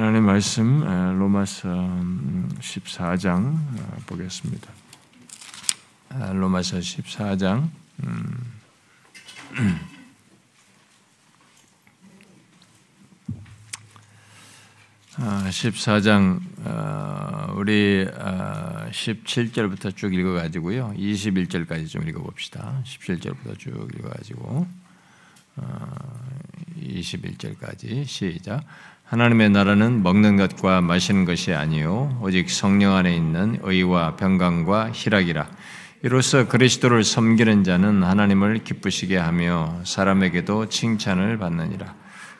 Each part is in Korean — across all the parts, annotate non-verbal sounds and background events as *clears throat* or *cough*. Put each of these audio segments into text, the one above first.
하나님 말씀 로마서 14장 음, 어, 보겠습니다. 로마서 14장 14장 음. 아, 어, 우리 17절부터 어, 쭉 읽어가지고요. 21절까지 좀 읽어봅시다. 17절부터 쭉 읽어가지고 21절까지 시작. 하나님의 나라는 먹는 것과 마시는 것이 아니요 오직 성령 안에 있는 의와 평강과 희락이라. 이로써 그리스도를 섬기는 자는 하나님을 기쁘시게 하며 사람에게도 칭찬을 받느니라.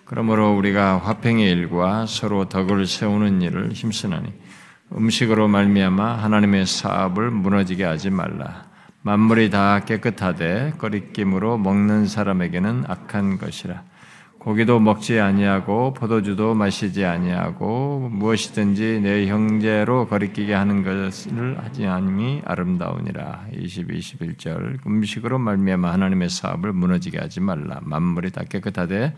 그러므로 우리가 화평의 일과 서로 덕을 세우는 일을 힘쓰나니 음식으로 말미암아 하나님의 사업을 무너지게 하지 말라. 만물이 다 깨끗하되 거리낌으로 먹는 사람에게는 악한 것이라. 고기도 먹지 아니하고 포도주도 마시지 아니하고 무엇이든지 내 형제로 거리끼게 하는 것을 하지 않음이 아름다우니라. 20, 21절 음식으로 말미암아 하나님의 사업을 무너지게 하지 말라. 만물이 다 깨끗하되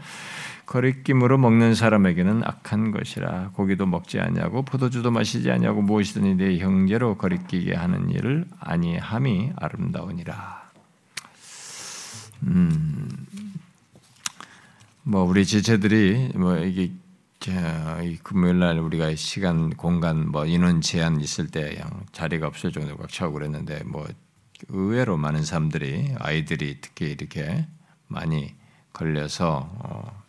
거리낌으로 먹는 사람에게는 악한 것이라. 고기도 먹지 아니하고 포도주도 마시지 아니하고 무엇이든지 내 형제로 거리끼게 하는 일을 아니함이 아름다우니라. 음. 뭐 우리 지체들이 뭐 이게 금요일 날 우리가 시간, 공간, 뭐 인원 제한 있을 때 자리가 없을 정도로 꽉 차고 그랬는데 뭐 의외로 많은 사람들이 아이들이 특히 이렇게 많이 걸려서 어,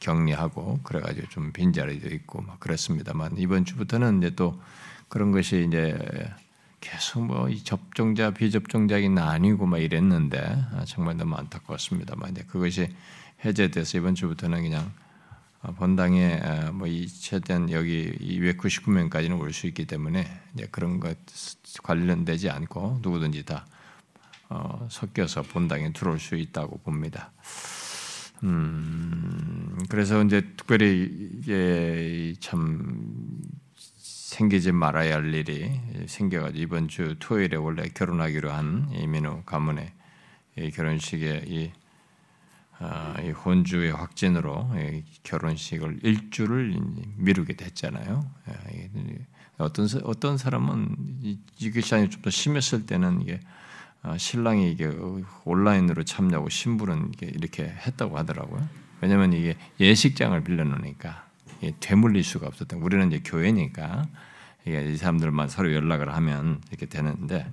격리하고 그래가지고 좀 빈 자리도 있고 막 그렇습니다만 이번 주부터는 이제 또 그런 것이 이제 계속 뭐 접종자 비접종자가 나뉘고 막 이랬는데 아, 정말 너무 안타까웠습니다만 이제 그것이 해제돼서 이번 주부터는 그냥 어, 본당에 어, 뭐이 최대한 여기 299명까지는 올 수 있기 때문에 이제 그런 것 관련되지 않고 누구든지 다 어, 섞여서 본당에 들어올 수 있다고 봅니다. 음, 그래서 이제 특별히 이게 참 생기지 말아야 할 일이 생겨가지고 이번 주 토요일에 원래 결혼하기로 한 이민우 가문의 결혼식에 이 아, 혼주의 확진으로 결혼식을 일주를 미루게 됐잖아요. 예, 어떤 어떤 사람은 아니 좀더 심했을 때는 이게 아, 신랑이 이게 온라인으로 참여하고 신부는 이렇게 했다고 하더라고요. 왜냐하면 이게 예식장을 빌려놓으니까 되물릴 수가 없었던. 우리는 이제 교회니까 이게 이 사람들만 서로 연락을 하면 이렇게 되는데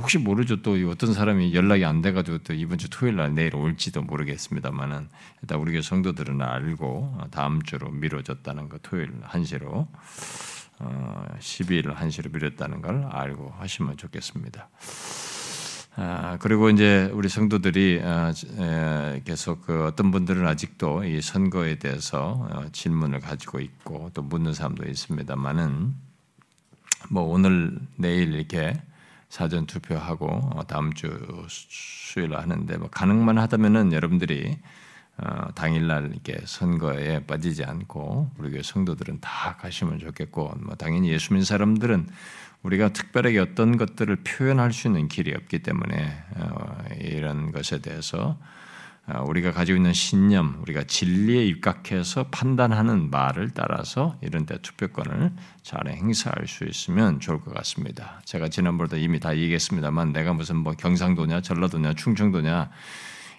혹시 모르죠. 또 어떤 사람이 연락이 안 돼가지고 또 이번 주 토요일 날 내일 올지도 모르겠습니다만은 일단 우리 교회 성도들은 알고 다음 주로 미뤄졌다는 거 토요일 1시로 어, 12일 1시로 미뤘다는 걸 알고 하시면 좋겠습니다. 아, 그리고 이제 우리 성도들이 아, 에, 계속 그 어떤 분들은 아직도 이 선거에 대해서 어, 질문을 가지고 있고 또 묻는 사람도 있습니다만은 뭐 오늘 내일 이렇게 사전 투표하고 어, 다음 주 수요일 하는데 뭐 가능만 하다면은 여러분들이 어, 당일날 이렇게 선거에 빠지지 않고 우리 교회 성도들은 다 가시면 좋겠고 뭐 당연히 예수 믿는 사람들은 우리가 특별하게 어떤 것들을 표현할 수 있는 길이 없기 때문에 어, 이런 것에 대해서 아, 우리가 가지고 있는 신념, 우리가 진리에 입각해서 판단하는 말을 따라서 이런 데 투표권을 잘 행사할 수 있으면 좋을 것 같습니다. 제가 지난번에도 이미 다 얘기했습니다만 내가 무슨 뭐 경상도냐, 전라도냐, 충청도냐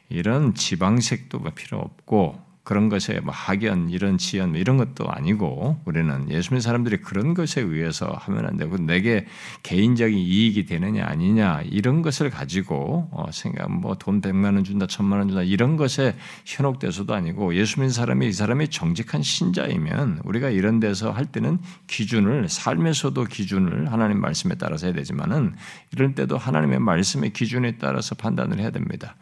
이런 지방색도 필요 없고 그런 것에 뭐 학연 이런 지연 뭐 이런 것도 아니고 우리는 예수님 사람들이 그런 것에 의해서 하면 안 되고 내게 개인적인 이익이 되느냐 아니냐 이런 것을 가지고 어 생각 뭐 돈 백만 원 준다 천만 원 준다 이런 것에 현혹돼서도 아니고 예수님 사람이 이 사람이 정직한 신자이면 우리가 이런 데서 할 때는 기준을 삶에서도 기준을 하나님 말씀에 따라서 해야 되지만은 이런 때도 하나님의 말씀의 기준에 따라서 판단을 해야 됩니다.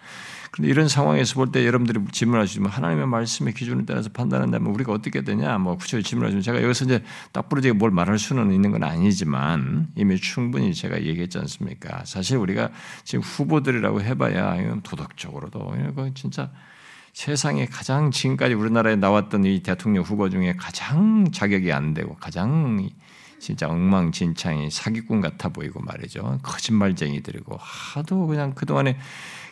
그런데 이런 상황에서 볼 때 여러분들이 질문하시면 하나님의 말씀의 기준에 따라서 판단한다면 우리가 어떻게 되냐? 뭐 구체적으로 질문하시면 제가 여기서 이제 딱 부러지게 뭘 말할 수는 있는 건 아니지만 이미 충분히 제가 얘기했지 않습니까? 사실 우리가 지금 후보들이라고 해봐야 도덕적으로도 이거 진짜 세상에 가장 지금까지 우리나라에 나왔던 이 대통령 후보 중에 가장 자격이 안 되고 가장 진짜 엉망진창이 사기꾼 같아 보이고 말이죠. 거짓말쟁이들이고 하도 그냥 그동안에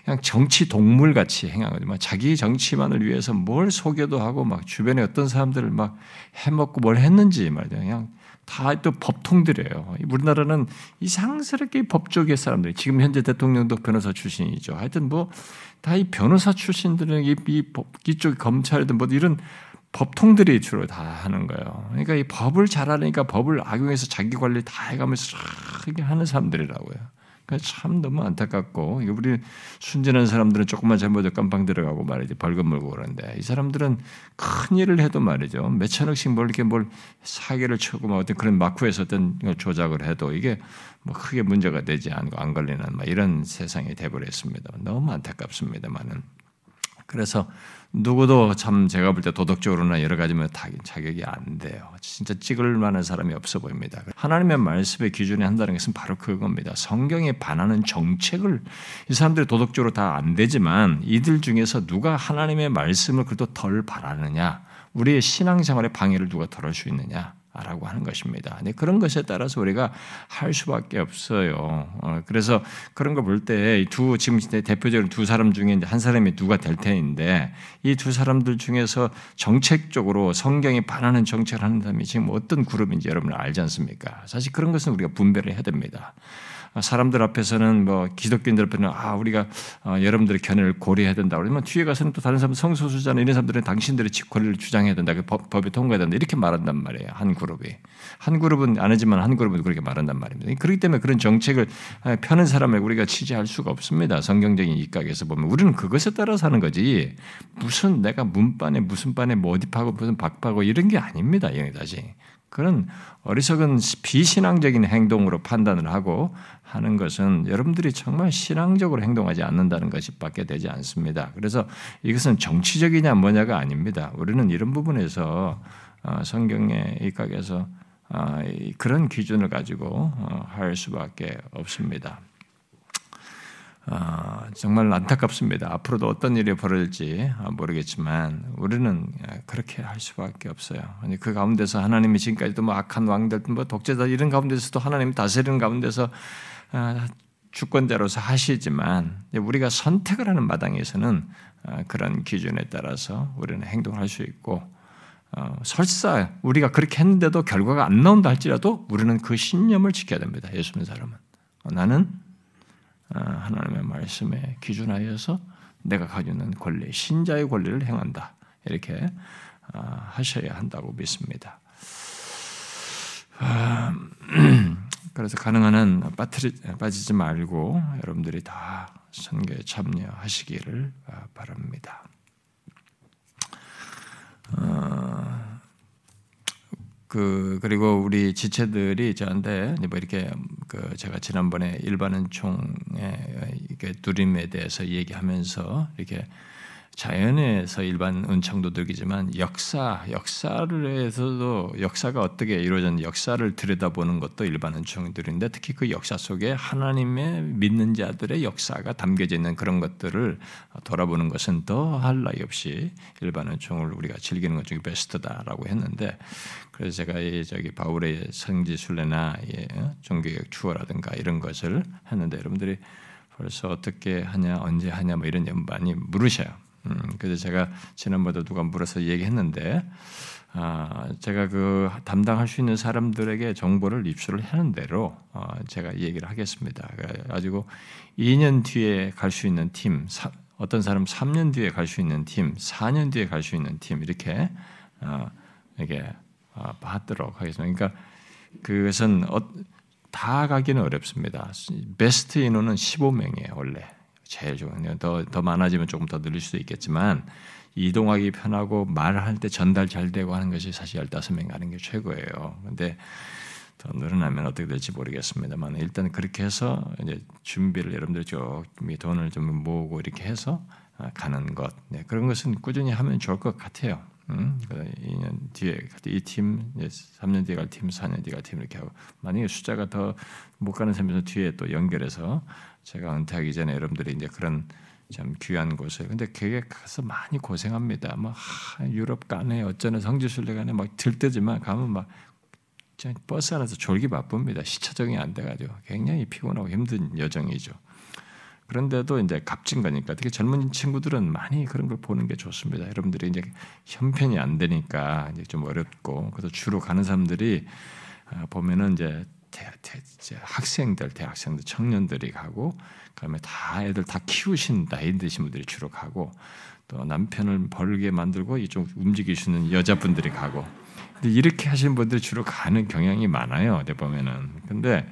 그냥 정치 동물 같이 행하거든요. 자기 정치만을 위해서 뭘 소개도 하고 막 주변에 어떤 사람들을 막 해먹고 뭘 했는지 말이야. 그냥 다 또 법통들이에요. 우리나라는 이상스럽게 법조계 사람들이 지금 현재 대통령도 변호사 출신이죠. 하여튼 뭐 다 이 변호사 출신들은 이, 이 이쪽 검찰이든 뭐 이런 법통들이 주로 다 하는 거예요. 그러니까 이 법을 잘하니까 법을 악용해서 자기 관리 다 해가면서 이렇게 하는 사람들이라고요. 참 너무 안타깝고 우리 순진한 사람들은 조금만 잘못해도 깜빵 들어가고 말이지 벌금 물고 그러는데. 이 사람들은 큰 일을 해도 말이죠. 몇 천억씩 뭘 이렇게 뭘 사기를 치고 막 어떤 그런 마쿠에서 어떤 조작을 해도 이게 뭐 크게 문제가 되지 않고 안 걸리는 막 이런 세상이 돼버렸습니다. 너무 안타깝습니다만은 그래서 누구도 참 제가 볼 때 도덕적으로나 여러 가지면 자격이 안 돼요. 진짜 찍을 만한 사람이 없어 보입니다. 하나님의 말씀의 기준에 한다는 것은 바로 그겁니다. 성경에 반하는 정책을 이 사람들이 도덕적으로 다 안 되지만 이들 중에서 누가 하나님의 말씀을 그래도 덜 바라느냐, 우리의 신앙생활에 방해를 누가 덜 할 수 있느냐. 라고 하는 것입니다. 네, 그런 것에 따라서 우리가 할 수밖에 없어요. 어, 그래서 그런 거 볼 때 두 지금 대표적으로 두 사람 중에 한 사람이 누가 될 테인데 이 두 사람들 중에서 정책적으로 성경에 반하는 정책을 하는 사람이 지금 어떤 그룹인지 여러분 알지 않습니까? 사실 그런 것은 우리가 분별을 해야 됩니다. 사람들 앞에서는 뭐 기독교인들 앞에는 아 우리가 어, 여러분들의 견해를 고려해야 된다. 그러면 뒤에 가서는 또 다른 사람 성소수자나 이런 사람들은 당신들의 권리를 주장해야 된다. 그 법, 법에 통과해야 된다. 이렇게 말한단 말이에요. 한 그룹이 한 그룹은 안 하지만 한 그룹은 그렇게 말한단 말입니다. 그렇기 때문에 그런 정책을 아, 펴는 사람을 우리가 취재할 수가 없습니다. 성경적인 입각에서 보면 우리는 그것에 따라 사는 거지 무슨 내가 문반에 무슨 반에 뭐 어디 파고 무슨 박파고 이런 게 아닙니다. 이게 다시 그런 어리석은 비신앙적인 행동으로 판단을 하고 하는 것은 여러분들이 정말 신앙적으로 행동하지 않는다는 것이 밖에 되지 않습니다. 그래서 이것은 정치적이냐 뭐냐가 아닙니다. 우리는 이런 부분에서 어, 성경의 입각에서 어, 그런 기준을 가지고 어, 할 수밖에 없습니다. 어, 정말 안타깝습니다. 앞으로도 어떤 일이 벌어질지 모르겠지만 우리는 그렇게 할 수밖에 없어요. 그 가운데서 하나님이 지금까지도 뭐 악한 왕들, 뭐 독재자 이런 가운데서도 하나님이 다스리는 가운데서 어, 주권자로서 하시지만 우리가 선택을 하는 마당에서는 어, 그런 기준에 따라서 우리는 행동할 수 있고 설사 우리가 그렇게 했는데도 결과가 안 나온다 할지라도 우리는 그 신념을 지켜야 됩니다. 예수 믿는 사람은 나는 어, 하나님의 말씀에 기준하여서 내가 가지고 있는 권리, 신자의 권리를 행한다. 이렇게 어, 하셔야 한다고 믿습니다. *clears throat* 어, 그래서 가능한 한 빠지지 말고 여러분들이 다 선교에 참여하시기를 바랍니다. 그 그리고 우리 지체들이 저한테 뭐 이렇게 그 제가 지난번에 일반은 총의 이게 누림에 대해서 얘기하면서 이렇게 자연에서 일반 은총도들이지만 역사, 역사를해서도 역사가 어떻게 이루어졌는지 역사를 들여다보는 것도 일반 은총들인데 특히 그 역사 속에 하나님의 믿는 자들의 역사가 담겨져 있는 그런 것들을 돌아보는 것은 더할 나위 없이 일반 은총을 우리가 즐기는 것 중에 베스트다라고 했는데 그래서 제가 이 저기 바울의 성지 순례나 어, 종교개혁 추어라든가 이런 것을 했는데 여러분들이 벌써 어떻게 하냐 언제 하냐 뭐 이런 많이 물으셔요. 음, 그래서 제가 지난번에 누가 물어서 얘기했는데 아, 제가 그 담당할 수 있는 사람들에게 정보를 입수를 하는 대로 어, 제가 얘기를 하겠습니다. 가지고 2년 뒤에 갈 수 있는 팀, 사, 어떤 사람 3년 뒤에 갈 수 있는 팀, 4년 뒤에 갈 수 있는 팀 이렇게 어, 이게 어, 받도록 하겠습니다. 그러니까 그것은 어, 다 가기는 어렵습니다. 베스트 인원은 15명이에요 원래. 제일 좋은 더, 더 많아지면 조금 더 늘릴 수도 있겠지만 이동하기 편하고 말할 때 전달 잘 되고 하는 것이 사실 15명 가는 게 최고예요. 근데 더 늘어나면 어떻게 될지 모르겠습니다만 일단 그렇게 해서 이제 준비를 여러분들 조금 돈을 좀 모으고 이렇게 해서 아, 가는 것 네, 그런 것은 꾸준히 하면 좋을 것 같아요. 음, 2년 뒤에 이 팀, 3년 뒤에 갈 팀, 4년 뒤에 갈 팀 이렇게 하고 만약에 숫자가 더 못 가는 셈에서 뒤에 또 연결해서 제가 은퇴하기 전에 여러분들이 이제 그런 참 귀한 곳에 근데 그게 가서 많이 고생합니다. 뭐 하, 유럽 가네 어쩌네 성지순례 가네 막 들뜨지만 가면 막 버스 안에서 졸기 바쁩니다. 시차 적응이 안 돼가지고 굉장히 피곤하고 힘든 여정이죠. 그런데도 이제 값진 거니까 특히 젊은 친구들은 많이 그런 걸 보는 게 좋습니다. 여러분들이 이제 형편이 안 되니까 이제 좀 어렵고 그래서 주로 가는 사람들이 어, 보면은 이제 대, 대, 학생들, 대학생들, 청년들이 가고 그다음에 다 애들 다 키우신 나이 드신 분들이 주로 가고 또 남편을 벌게 만들고 이쪽 움직이시는 여자분들이 가고 근데 이렇게 하시는 분들이 주로 가는 경향이 많아요. 어디 보면은 근데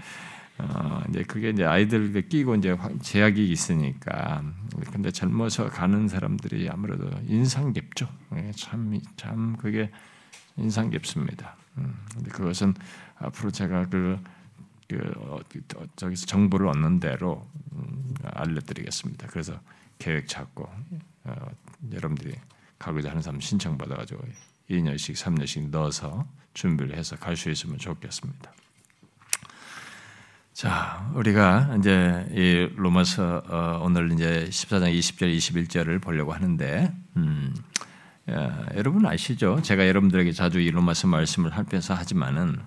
어, 이제 그게 이제 아이들 끼고 이제 제약이 있으니까 근데 젊어서 가는 사람들이 아무래도 인상 깊죠. 참참 예, 참 그게 인상 깊습니다. 음, 근데 그것은 앞으로 제가 그, 그 어, 저기서 정보를 얻는 대로 음, 알려드리겠습니다. 그래서 계획 잡고 어, 여러분들이 가고자 하는 사람 신청 받아가지고 2년씩 3년씩 넣어서 준비를 해서 갈 수 있으면 좋겠습니다. 자, 우리가 이제 이 로마서 어, 오늘 이제 14장 20절 21절을 보려고 하는데 음, 야, 여러분 아시죠? 제가 여러분들에게 자주 이 로마서 말씀을 하면서 하지만은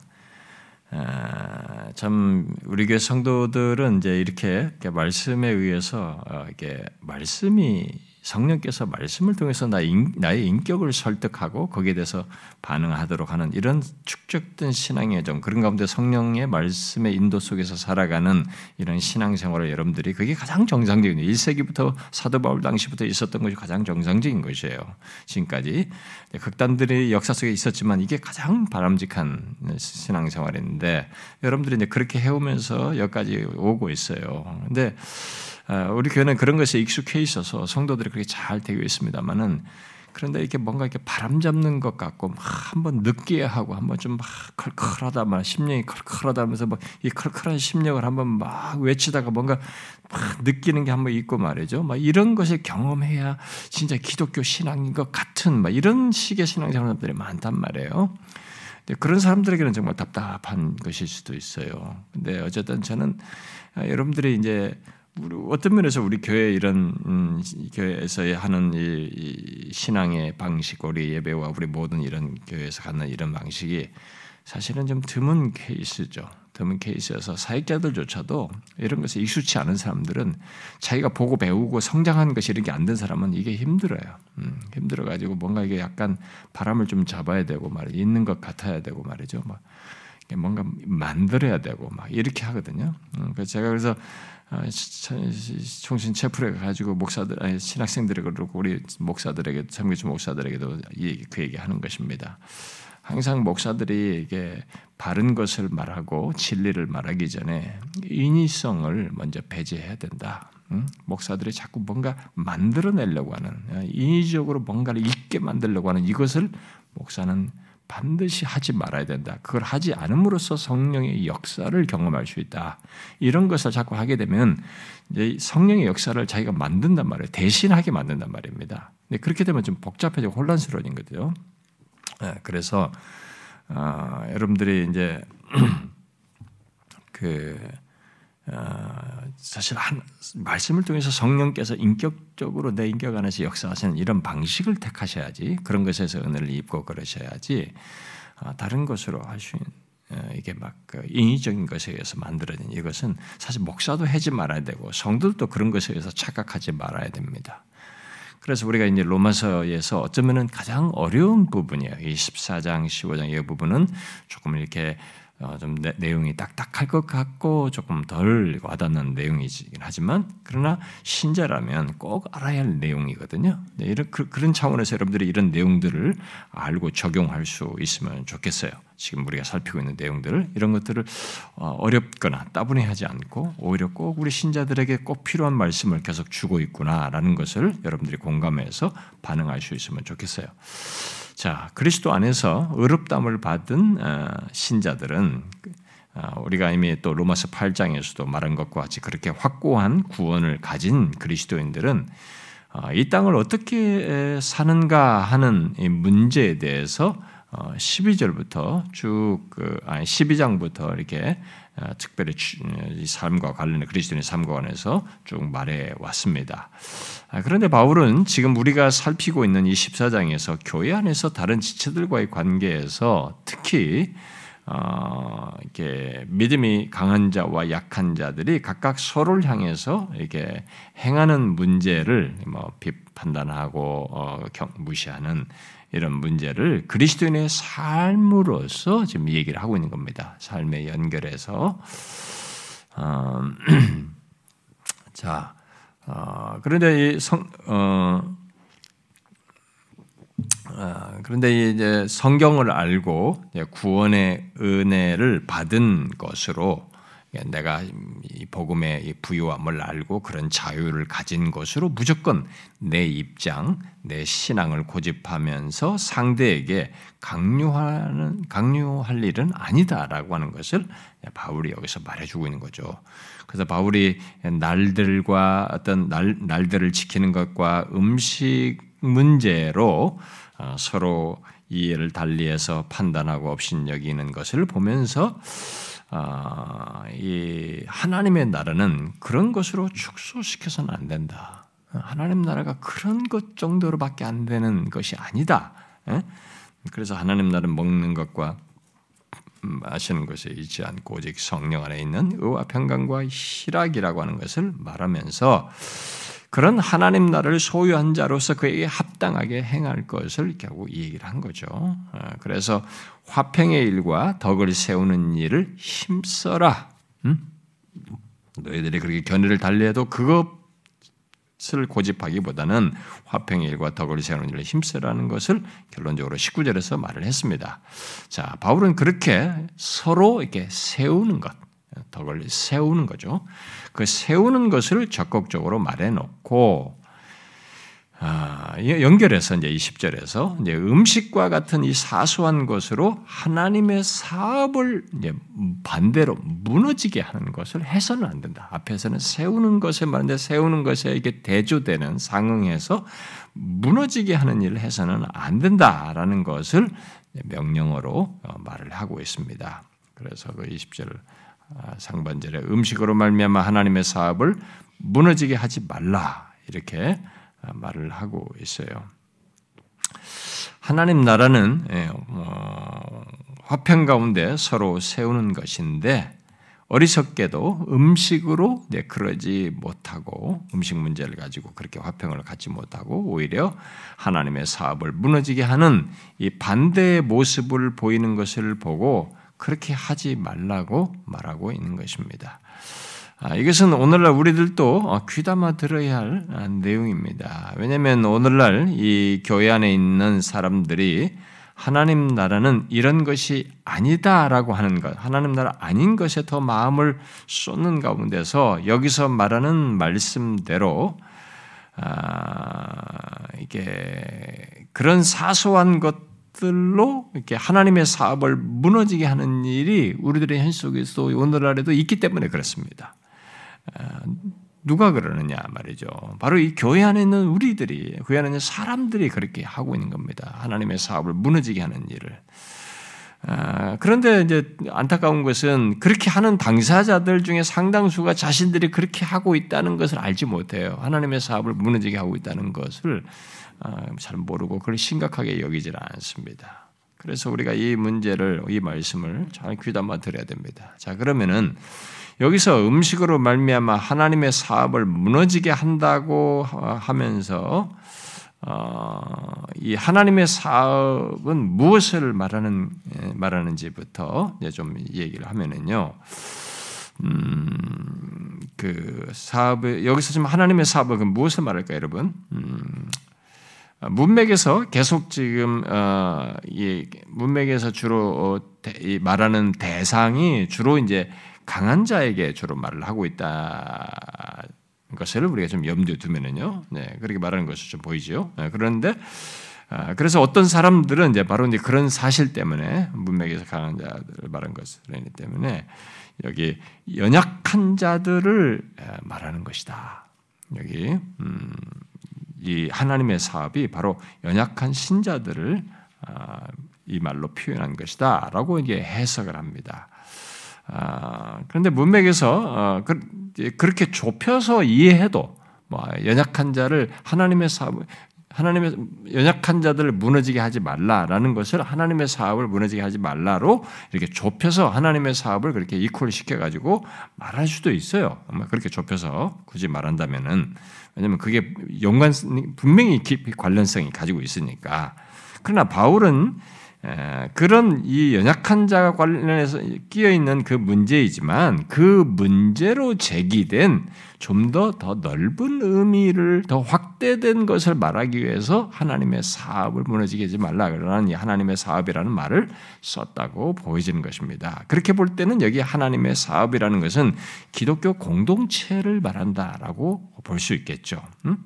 아, 참 우리 교회 성도들은 이제 이렇게 말씀에 의해서 어, 이게 말씀이 성령께서 말씀을 통해서 나의 인격을 설득하고 거기에 대해서 반응하도록 하는 이런 축적된 신앙의 좀 그런 가운데 성령의 말씀의 인도 속에서 살아가는 이런 신앙생활을 여러분들이 그게 가장 정상적인 1세기부터 사도 바울 당시부터 있었던 것이 가장 정상적인 것이에요. 지금까지 극단들이 역사 속에 있었지만 이게 가장 바람직한 신앙생활인데 여러분들이 이제 그렇게 해오면서 여기까지 오고 있어요. 근데 아, 우리 교회는 그런 것에 익숙해 있어서 성도들이 그렇게 잘 되어 있습니다만은 그런데 이렇게 뭔가 이렇게 바람 잡는 것 같고 막 한번 느끼야 하고 한번 좀 막 컬컬하다 말 심령이 컬컬하다 하면서 막 이 컬컬한 심령을 한번 막 외치다가 뭔가 막 느끼는 게 한번 있고 말이죠. 막 이런 것을 경험해야 진짜 기독교 신앙인 것 같은 막 이런 식의 신앙생활들이 많단 말이에요. 그런 사람들에게는 정말 답답한 것일 수도 있어요. 근데 어쨌든 저는 아, 여러분들이 이제 우리 어떤 면에서 우리 교회 이런 음, 교회에서 하는 이, 이 신앙의 방식, 우리 예배와 우리 모든 이런 교회에서 갖는 이런 방식이 사실은 좀 드문 케이스죠. 드문 케이스여서 사역자들조차도 이런 것에 익숙치 않은 사람들은 자기가 보고 배우고 성장한 것이 이렇게 안 된 사람은 이게 힘들어요. 음, 힘들어가지고 뭔가 이게 약간 바람을 좀 잡아야 되고 말이 있는 것 같아야 되고 말이죠. 막 뭔가 만들어야 되고 막 이렇게 하거든요. 음, 그래서 제가 그래서 아, 총신 체프를 가지고 목사들 아니 신학생들에게 그렇고 우리 목사들에게 참교주 목사들에게도 그 얘기 하는 것입니다. 항상 목사들이 이게 바른 것을 말하고 진리를 말하기 전에 인위성을 먼저 배제해야 된다. 응? 목사들이 자꾸 뭔가 만들어내려고 하는 인위적으로 뭔가를 있게 만들려고 하는 이것을 목사는 반드시 하지 말아야 된다. 그걸 하지 않음으로써 성령의 역사를 경험할 수 있다. 이런 것을 자꾸 하게 되면 이제 성령의 역사를 자기가 만든단 말이에요. 대신하게 만든단 말입니다. 근데 그렇게 되면 좀 복잡해지고 혼란스러워진 거죠. 네, 그래서 어, 여러분들이 이제 *clears throat* 그 어, 사실 한 말씀을 통해서 성령께서 인격적으로 내 인격 안에서 역사하시는 이런 방식을 택하셔야지 그런 것에서 은혜를 입고 그러셔야지 어, 다른 것으로 할 수 있는 어, 이게 막그 인위적인 것에 의해서 만들어진 이것은 사실 목사도 하지 말아야 되고 성들도 그런 것에 의해서 착각하지 말아야 됩니다. 그래서 우리가 이제 로마서에서 어쩌면은 가장 어려운 부분이에요. 이 14장, 15장 이 부분은 조금 이렇게 어, 좀 내, 용이 딱딱할 것 같고 조금 덜 와닿는 내용이긴 하지만 그러나 신자라면 꼭 알아야 할 내용이거든요. 네, 이런 그, 런 차원에서 여러분들이 이런 내용들을 알고 적용할 수 있으면 좋겠어요. 지금 우리가 살피고 있는 내용들을 이런 것들을 어, 어렵거나 따분해하지 않고 오히려 꼭 우리 신자들에게 꼭 필요한 말씀을 계속 주고 있구나라는 것을 여러분들이 공감해서 반응할 수 있으면 좋겠어요. 자, 그리스도 안에서 의롭담을 받은 어, 신자들은 어, 우리가 이미 또 로마서 8장에서도 말한 것과 같이 그렇게 확고한 구원을 가진 그리스도인들은 어, 이 땅을 어떻게 사는가 하는 문제에 대해서 12절부터 쭉 아니 12장부터 이렇게 어, 특별히 삶과 관련해 그리스도인의 삶과 관해서 쭉 말해 왔습니다. 아, 그런데 바울은 지금 우리가 살피고 있는 이 14장에서 교회 안에서 다른 지체들과의 관계에서 특히 어, 이렇게 믿음이 강한 자와 약한 자들이 각각 서로를 향해서 이렇게 행하는 문제를 뭐 비판단하고 어, 무시하는 이런 문제를 그리스도인의 삶으로서 지금 얘기를 하고 있는 겁니다. 삶에 연결해서 어, *clears throat* 자 어, 그런데 이 성, 그런데 이제 성경을 알고 구원의 은혜를 받은 것으로 내가 이 복음의 이 부유함을 알고 그런 자유를 가진 것으로 무조건 내 입장, 내 신앙을 고집하면서 상대에게 강요하는 강요할 일은 아니다라고 하는 것을 바울이 여기서 말해주고 있는 거죠. 그래서 바울이 날들과 어떤 날 날들을 지키는 것과 음식 문제로 어, 서로 이해를 달리해서 판단하고 업신여기는 것을 보면서 아, 이 하나님의 나라는 그런 것으로 축소시켜서는 안 된다. 하나님 나라가 그런 것 정도로밖에 안 되는 것이 아니다. 예? 그래서 하나님 나라는 먹는 것과 마시는 것에 있지 않고 오직 성령 안에 있는 의와 평강과 희락이라고 하는 것을 말하면서 그런 하나님 나라를 소유한 자로서 그에게 합당하게 행할 것을 결국 얘기를 한 거죠. 어, 그래서 화평의 일과 덕을 세우는 일을 힘써라. 음? 너희들이 그렇게 견해를 달리해도 그것을 고집하기보다는 화평의 일과 덕을 세우는 일을 힘쓰라는 것을 결론적으로 19절에서 말을 했습니다. 자, 바울은 그렇게 서로 이렇게 세우는 것, 덕을 세우는 거죠. 그 세우는 것을 적극적으로 말해놓고 아, 연결해서 이제 20절에서 이제 음식과 같은 이 사소한 것으로 하나님의 사업을 이제 반대로 무너지게 하는 것을 해서는 안 된다. 앞에서는 세우는 것에 말인데 세우는 것에 이게 대조되는 상응해서 무너지게 하는 일을 해서는 안 된다라는 것을 명령어로 어, 말을 하고 있습니다. 그래서 그 20절 아, 상반절에 음식으로 말미암아 하나님의 사업을 무너지게 하지 말라 이렇게 아, 말을 하고 있어요. 하나님 나라는 예, 어, 화평 가운데 서로 세우는 것인데 어리석게도 음식으로 네, 그러지 못하고 음식 문제를 가지고 그렇게 화평을 갖지 못하고 오히려 하나님의 사업을 무너지게 하는 이 반대의 모습을 보이는 것을 보고 그렇게 하지 말라고 말하고 있는 것입니다. 아, 이것은 오늘날 우리들도 어, 귀담아 들어야 할 아, 내용입니다. 왜냐하면 오늘날 이 교회 안에 있는 사람들이 하나님 나라는 이런 것이 아니다라고 하는 것, 하나님 나라 아닌 것에 더 마음을 쏟는 가운데서 여기서 말하는 말씀대로 아, 이게 그런 사소한 것 것들로 이렇게 하나님의 사업을 무너지게 하는 일이 우리들의 현 속에서 오늘날에도 있기 때문에 그렇습니다. 아, 누가 그러느냐 말이죠. 바로 이 교회 안에 있는 우리들이, 교회 안에 있는 사람들이 그렇게 하고 있는 겁니다. 하나님의 사업을 무너지게 하는 일을. 아, 그런데 이제 안타까운 것은 그렇게 하는 당사자들 중에 상당수가 자신들이 그렇게 하고 있다는 것을 알지 못해요. 하나님의 사업을 무너지게 하고 있다는 것을 아, 잘 모르고 그걸 심각하게 여기질 않습니다. 그래서 우리가 이 문제를 이 말씀을 잘 귀담아 들어야 됩니다. 자 그러면은 여기서 음식으로 말미암아 하나님의 사업을 무너지게 한다고 하면서 어, 이 하나님의 사업은 무엇을 말하는 말하는지부터 이제 좀 얘기를 하면은요. 음, 그 사업을 여기서 지금 하나님의 사업은 무엇을 말할까 여러분? 음, 어, 문맥에서 계속 지금 어, 이 문맥에서 주로 어, 대, 말하는 대상이 주로 이제 강한 자에게 주로 말을 하고 있다. 것을 우리가 좀 염두에 두면은요, 네, 그렇게 말하는 것이 좀 보이죠. 네, 그런데 아, 그래서 어떤 사람들은 이제 바로 이제 그런 사실 때문에 문맥에서 강한 자들을 말한 것이기 때문에 여기 연약한 자들을 말하는 것이다. 여기 음, 이 하나님의 사업이 바로 연약한 신자들을 아, 이 말로 표현한 것이다라고 이제 해석을 합니다. 아, 그런데 문맥에서 어, 그, 그렇게 좁혀서 이해해도 뭐 연약한 자를 하나님의 사업 하나님의 연약한 자들을 무너지게 하지 말라라는 것을 하나님의 사업을 무너지게 하지 말라로 이렇게 좁혀서 하나님의 사업을 그렇게 이퀄 시켜 가지고 말할 수도 있어요. 그렇게 좁혀서 굳이 말한다면은 왜냐면 그게 연관 분명히 깊이 관련성이 가지고 있으니까. 그러나 바울은 그런 이 연약한 자가 관련해서 끼어 있는 그 문제이지만 그 문제로 제기된 좀 더 더 넓은 의미를 더 확대된 것을 말하기 위해서 하나님의 사업을 무너지게 하지 말라 그러는 이 하나님의 사업이라는 말을 썼다고 보여지는 것입니다. 그렇게 볼 때는 여기 하나님의 사업이라는 것은 기독교 공동체를 말한다라고 볼 수 있겠죠. 음?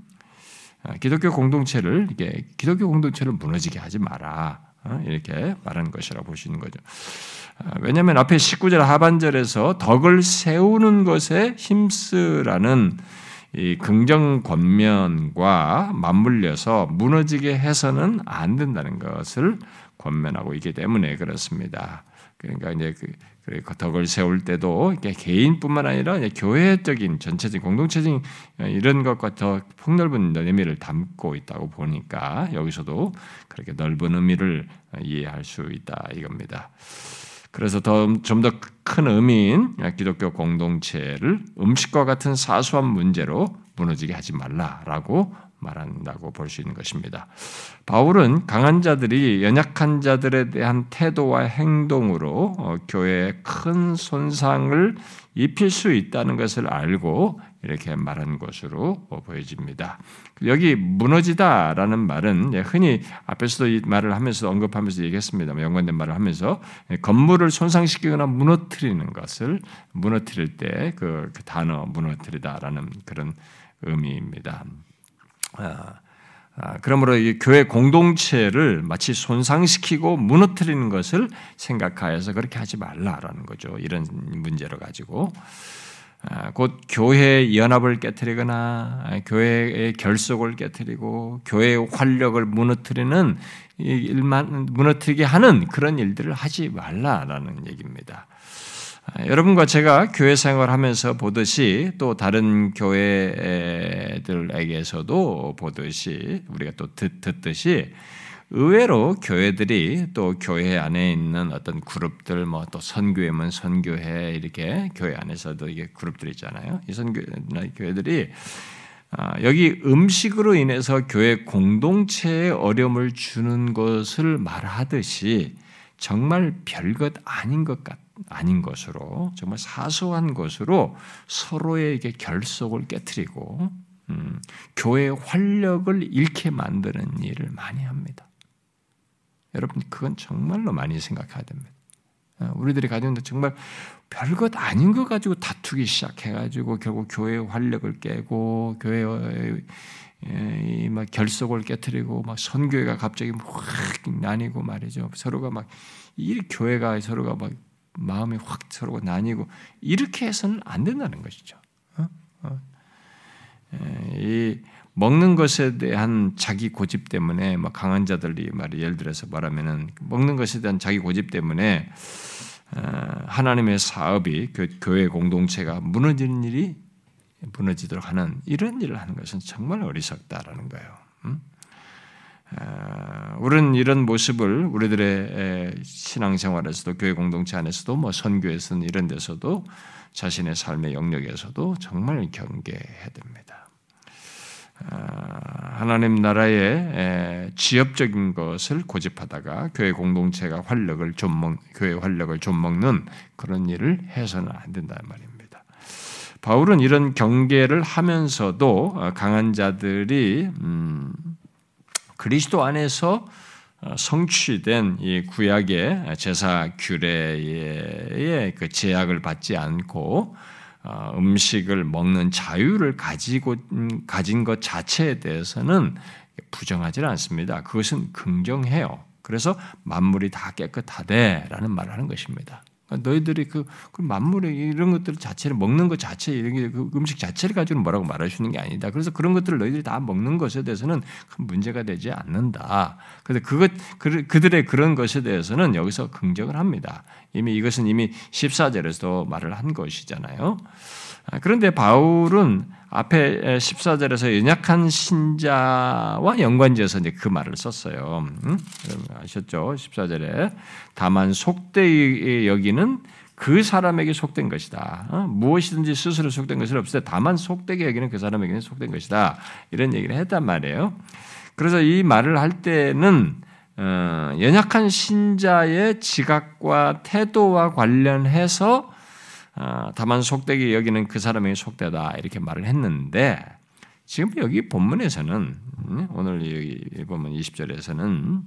기독교 공동체를 이게 기독교 공동체를 무너지게 하지 마라. 어? 이렇게 말하는 것이라고 보시는 거죠. 아, 왜냐하면 앞에 19절 하반절에서 덕을 세우는 것에 힘쓰라는 이 긍정 권면과 맞물려서 무너지게 해서는 안 된다는 것을 권면하고 있기 때문에 그렇습니다. 그러니까 이제 그, 그 덕을 세울 때도 이게 개인뿐만 아니라 교회적인 전체적인 공동체적인 이런 것과 더 폭넓은 의미를 담고 있다고 보니까 여기서도 그렇게 넓은 의미를 이해할 수 있다 이겁니다. 그래서 좀 더 큰 의미인 기독교 공동체를 음식과 같은 사소한 문제로 무너지게 하지 말라라고 말한다고 볼 수 있는 것입니다. 바울은 강한 자들이 연약한 자들에 대한 태도와 행동으로 어, 교회에 큰 손상을 입힐 수 있다는 것을 알고 이렇게 말한 것으로 보여집니다. 여기 무너지다라는 말은 흔히 앞에서도 이 말을 하면서 언급하면서 얘기했습니다. 연관된 말을 하면서 건물을 손상시키거나 무너뜨리는 것을 무너뜨릴 때그 그 단어 무너뜨리다라는 그런 의미입니다. 아, 아, 그러므로 이 교회 공동체를 마치 손상시키고 무너뜨리는 것을 생각하여서 그렇게 하지 말라라는 거죠. 이런 문제로 가지고 아, 곧 교회의 연합을 깨뜨리거나 교회의 결속을 깨뜨리고 교회의 활력을 무너뜨리는 일만 무너뜨리게 하는 그런 일들을 하지 말라라는 얘기입니다. 아, 여러분과 제가 교회 생활 하면서 보듯이 또 다른 교회들에게서도 보듯이 우리가 또 듣, 듣듯이 의외로 교회들이 또 교회 안에 있는 어떤 그룹들 뭐 또 선교회면 선교회 이렇게 교회 안에서도 이게 그룹들 있잖아요. 이 선교 교회들이 아, 여기 음식으로 인해서 교회 공동체에 어려움을 주는 것을 말하듯이 정말 별것 아닌 것 같, 아 닌 것으로 정말 사소한 것으로 서로에게 결속을 깨뜨리고 음, 교회의 활력을 잃게 만드는 일을 많이 합니다. 여러분 그건 정말로 많이 생각해야 됩니다. 어, 우리들이 가지고 있는 정말 별것 아닌 거 가지고 다투기 시작해가지고 결국 교회의 활력을 깨고 교회의 막 결속을 깨뜨리고 막 선교회가 갑자기 확 나뉘고 말이죠. 서로가 막 이 교회가 서로가 막 마음이 확 서로가 나뉘고 이렇게 해서는 안 된다는 것이죠. 어? 어. 이 먹는 것에 대한 자기 고집 때문에 막 강한 자들이 말이 예를 들어서 말하면은 먹는 것에 대한 자기 고집 때문에 하나님의 사업이 교회 공동체가 무너지는 일이 무너지도록 하는 이런 일을 하는 것은 정말 어리석다라는 거예요. 음? 우리는 이런 모습을 우리들의 신앙생활에서도 교회 공동체 안에서도 뭐 선교에서는 이런 데서도 자신의 삶의 영역에서도 정말 경계해야 됩니다. 하나님 나라의 지엽적인 것을 고집하다가 교회 공동체가 활력을 좀 먹, 교회 활력을 좀 먹는 그런 일을 해서는 안 된다는 말입니다. 바울은 이런 경계를 하면서도 어, 강한 자들이 음, 그리스도 안에서 어, 성취된 이 구약의 제사 규례의 그 제약을 받지 않고 어, 음식을 먹는 자유를 가지고 음, 가진 것 자체에 대해서는 부정하지는 않습니다. 그것은 긍정해요. 그래서 만물이 다 깨끗하대라는 말을 하는 것입니다. 그러니까 너희들이 그, 그 만물의 이런 것들 자체를 먹는 것 자체 이런 게그 음식 자체를 가지고 뭐라고 있는 게 아니다. 그래서 그런 것들을 너희들이 다 먹는 것에 대해서는 큰 문제가 되지 않는다. 그래서 그것 그, 그들의 그런 것에 대해서는 여기서 긍정을 합니다. 이미 이것은 이미 14절에서 말을 한 것이잖아요. 아, 그런데 바울은 앞에 14절에서 연약한 신자와 연관지어서 이제 그 말을 썼어요. 응? 아셨죠? 14절에 다만 속되 여기는 그 사람에게 속된 것이다. 어? 무엇이든지 스스로 속된 것은 없을 때 다만 속되게 여기는 그 사람에게는 속된 것이다. 이런 얘기를 했단 말이에요. 그래서 이 말을 할 때는 어, 연약한 신자의 지각과 태도와 관련해서 어, 다만 속되게 여기는 그 사람에게 속되다 이렇게 말을 했는데 지금 여기 본문에서는 음, 오늘 여기 보면 20절에서는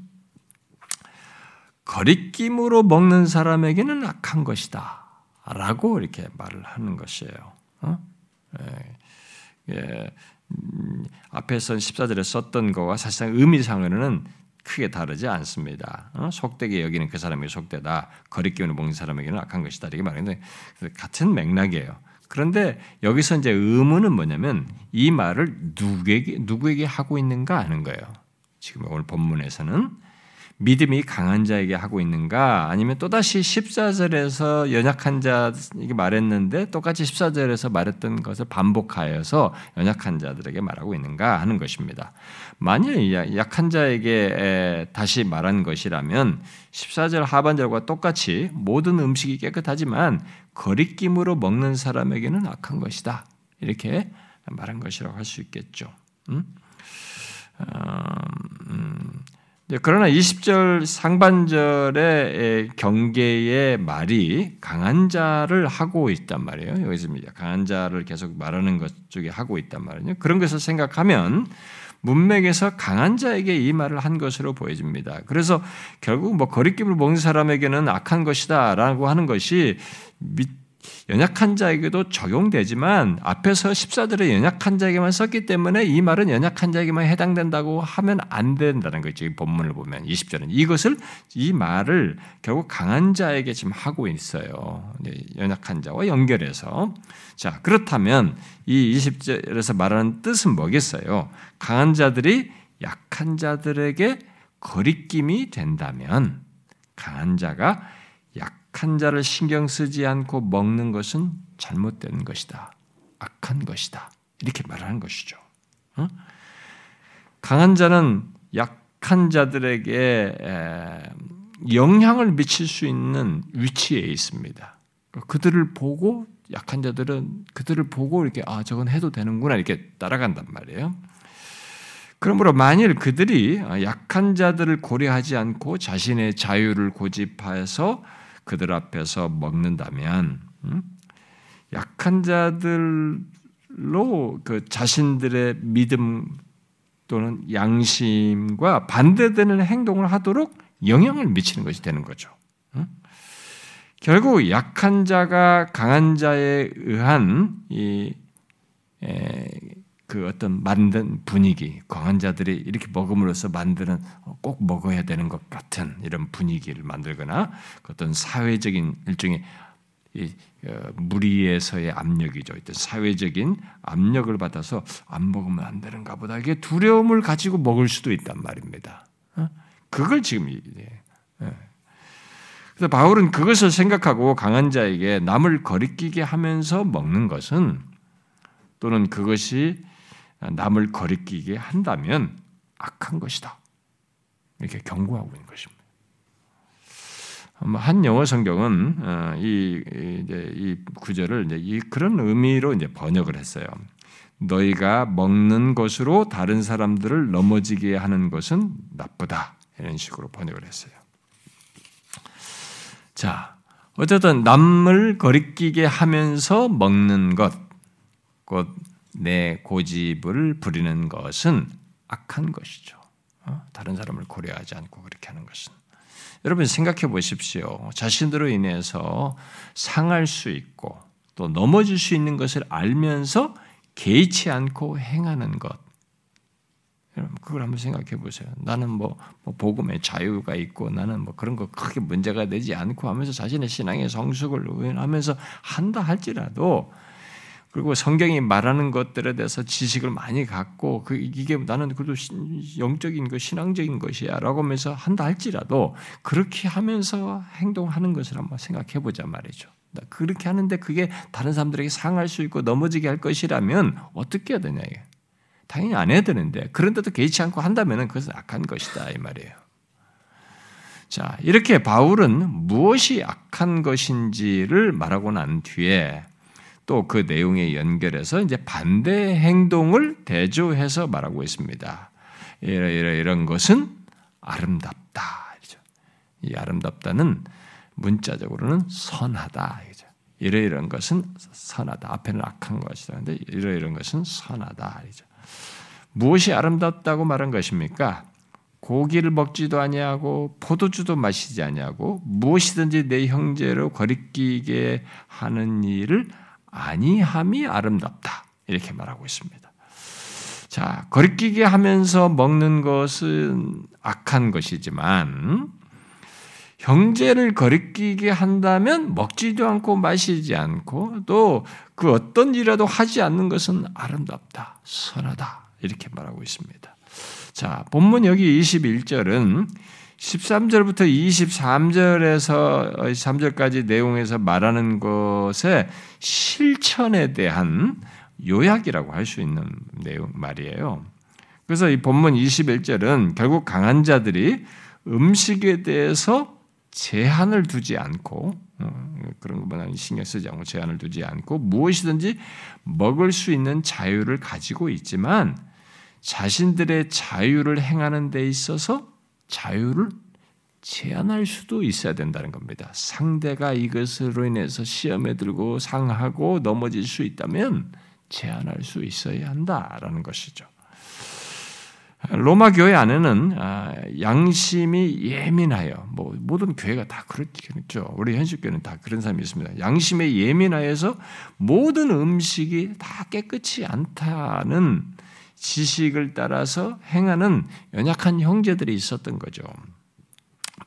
거리낌으로 먹는 사람에게는 악한 것이다. 라고 이렇게 말을 하는 것이에요. 어? 예, 예, 음, 앞에서 14절에 썼던 거와 사실상 의미상으로는 크게 다르지 않습니다. 어? 속되게 여기는 그 사람에게 속되다. 거리낌으로 먹는 사람에게는 악한 것이다. 이렇게 말하는데 같은 맥락이에요. 그런데 여기서 이제 의문은 뭐냐면 이 말을 누구에게, 누구에게 하고 있는가 하는 거예요. 지금 오늘 본문에서는 믿음이 강한 자에게 하고 있는가 아니면 또다시 14절에서 연약한 자에게 말했는데 똑같이 14절에서 말했던 것을 반복하여서 연약한 자들에게 말하고 있는가 하는 것입니다. 만일 약한 자에게 다시 말한 것이라면 14절 하반절과 똑같이 모든 음식이 깨끗하지만 거리낌으로 먹는 사람에게는 악한 것이다. 이렇게 말한 것이라고 할 수 있겠죠. 음? 음, 네, 그러나 20절 상반절의 경계의 말이 강한 자를 하고 있단 말이에요. 여기서 강한 자를 계속 말하는 것 쪽에 하고 있단 말이에요. 그런 것을 생각하면 문맥에서 강한 자에게 이 말을 한 것으로 보여집니다. 그래서 결국 뭐 거리낌을 먹는 사람에게는 악한 것이다라고 하는 것이 연약한 자에게도 적용되지만 앞에서 14절에 연약한 자에게만 썼기 때문에 이 말은 연약한 자에게만 해당된다고 하면 안 된다는 거죠. 이 본문을 보면 20절은 이것을 이 말을 결국 강한 자에게 지금 하고 있어요. 연약한 자와 연결해서 자 그렇다면 이 20절에서 말하는 뜻은 뭐겠어요? 강한 자들이 약한 자들에게 거리낌이 된다면 강한 자가 약한 자를 신경 쓰지 않고 먹는 것은 잘못된 것이다. 악한 것이다. 이렇게 말하는 것이죠. 어? 강한 자는 약한 자들에게 영향을 미칠 수 있는 위치에 있습니다. 그들을 보고 약한 자들은 그들을 보고 이렇게 아 저건 해도 되는구나 이렇게 따라간단 말이에요. 그러므로 만일 그들이 약한 자들을 고려하지 않고 자신의 자유를 고집해서 그들 앞에서 먹는다면 음? 약한 자들로 그 자신들의 믿음 또는 양심과 반대되는 행동을 하도록 영향을 미치는 것이 되는 거죠. 음? 결국 약한 자가 강한 자에 의한 이 그 어떤 만든 분위기, 강한 자들이 이렇게 먹음으로써 만드는 꼭 먹어야 되는 것 같은 이런 분위기를 만들거나 그 어떤 사회적인 일종의 이 어, 무리에서의 압력이죠. 어떤 사회적인 압력을 받아서 안 먹으면 안 되는가 보다. 이게 두려움을 가지고 먹을 수도 있단 말입니다. 어? 그걸 지금 예. 그래서 바울은 그것을 생각하고 강한 자에게 남을 거리끼게 하면서 먹는 것은 또는 그것이 남을 거리끼게 한다면 악한 것이다. 이렇게 경고하고 있는 것입니다. 한 영어 성경은 어, 이, 이제 이 구절을 이제 이 그런 의미로 이제 번역을 했어요. 너희가 먹는 것으로 다른 사람들을 넘어지게 하는 것은 나쁘다. 이런 식으로 번역을 했어요. 자, 어쨌든 남을 거리끼게 하면서 먹는 것, 곧 내 고집을 부리는 것은 악한 것이죠. 어? 다른 사람을 고려하지 않고 그렇게 하는 것은. 여러분 생각해 보십시오. 자신으로 인해서 상할 수 있고 또 넘어질 수 있는 것을 알면서 개의치 않고 행하는 것. 여러분 그걸 한번 생각해 보세요. 나는 뭐, 뭐 복음의 자유가 있고 나는 뭐 그런 거 크게 문제가 되지 않고 하면서 자신의 신앙의 성숙을 하면서 한다 할지라도 그리고 성경이 말하는 것들에 대해서 지식을 많이 갖고 그 이게 나는 그래도 영적인 것, 신앙적인 것이야라고 하면서 한다 할지라도 그렇게 하면서 행동하는 것을 한번 생각해 보자 말이죠. 그렇게 하는데 그게 다른 사람들에게 상할 수 있고 넘어지게 할 것이라면 어떻게 해야 되냐 이게. 당연히 안 해야 되는데 그런데도 개의치 않고 한다면 그것은 악한 것이다 이 말이에요. 자 이렇게 바울은 무엇이 악한 것인지를 말하고 난 뒤에 또 그 내용에 연결해서 이제 반대 행동을 대조해서 말하고 있습니다. 이런 이런 이런 것은 아름답다. 이 아름답다는 문자적으로는 선하다. 이러이런 것은 선하다. 앞에는 악한 것이다. 근데 이러이런 것은 선하다. 무엇이 아름답다고 말한 것입니까? 고기를 먹지도 아니하고 포도주도 마시지 아니하고 무엇이든지 내 형제로 거리끼게 하는 일을 아니함이 아름답다. 이렇게 말하고 있습니다. 자, 거리끼게 하면서 먹는 것은 악한 것이지만 형제를 거리끼게 한다면 먹지도 않고 마시지 않고 또 그 어떤 일이라도 하지 않는 것은 아름답다, 선하다 이렇게 말하고 있습니다. 자, 본문 여기 21절은 13절부터 23절에서 3절까지 내용에서 말하는 것의 실천에 대한 요약이라고 할 수 있는 내용 말이에요. 그래서 이 본문 21절은 결국 강한 자들이 음식에 대해서 제한을 두지 않고 어, 그런 것만 신경 쓰지 않고 제한을 두지 않고 무엇이든지 먹을 수 있는 자유를 가지고 있지만 자신들의 자유를 행하는 데 있어서 자유를 제한할 수도 있어야 된다는 겁니다. 상대가 이것으로 인해서 시험에 들고 상하고 넘어질 수 있다면 제한할 수 있어야 한다라는 것이죠. 로마 교회 안에는 아, 양심이 예민하여 뭐 모든 교회가 다 그렇죠. 우리 현실 교회는 다 그런 사람이 있습니다. 양심에 예민하여서 모든 음식이 다 깨끗이 않다는 지식을 따라서 행하는 연약한 형제들이 있었던 거죠.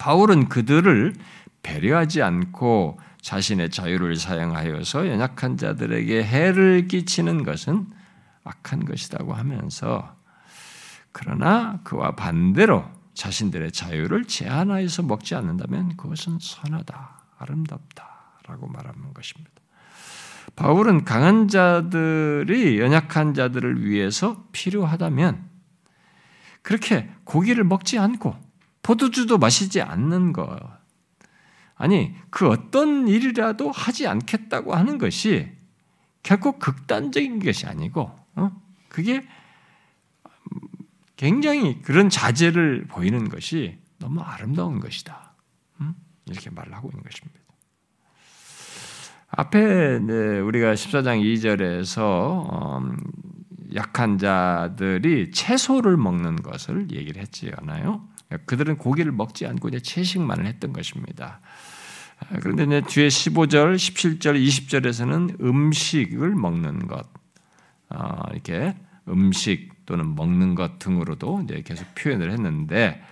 바울은 그들을 배려하지 않고 자신의 자유를 사용하여서 연약한 자들에게 해를 끼치는 것은 악한 것이라고 하면서 그러나 그와 반대로 자신들의 자유를 제한하여서 먹지 않는다면 그것은 선하다, 아름답다라고 말하는 것입니다. 바울은 강한 자들이 연약한 자들을 위해서 필요하다면 그렇게 고기를 먹지 않고 포도주도 마시지 않는 것 아니 그 어떤 일이라도 하지 않겠다고 하는 것이 결코 극단적인 것이 아니고 어? 그게 굉장히 그런 자제를 보이는 것이 너무 아름다운 것이다. 음? 이렇게 말을 하고 있는 것입니다. 앞에 우리가 14장 2절에서 음, 약한 자들이 채소를 먹는 것을 얘기를 했지 않아요? 그들은 고기를 먹지 않고 이제 채식만을 했던 것입니다. 그런데 이제 뒤에 15절, 17절, 20절에서는 음식을 먹는 것, 어, 이렇게 음식 또는 먹는 것 등으로도 이제 계속 표현을 했는데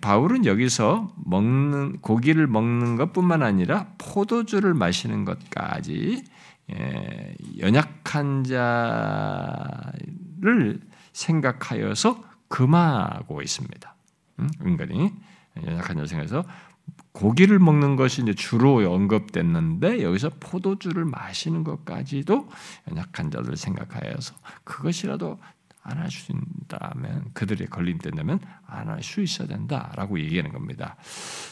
바울은 여기서 먹는 고기를 먹는 것뿐만 아니라 포도주를 마시는 것까지 예, 연약한 자를 생각하여서 금하고 있습니다. 은근히 연약한 자 생각해서 고기를 먹는 것이 이제 주로 언급됐는데 여기서 포도주를 마시는 것까지도 연약한 자들 생각하여서 그것이라도 안할 수 있다면 그들이 걸림 된다면 안 할 수 있어야 된다라고 얘기하는 겁니다.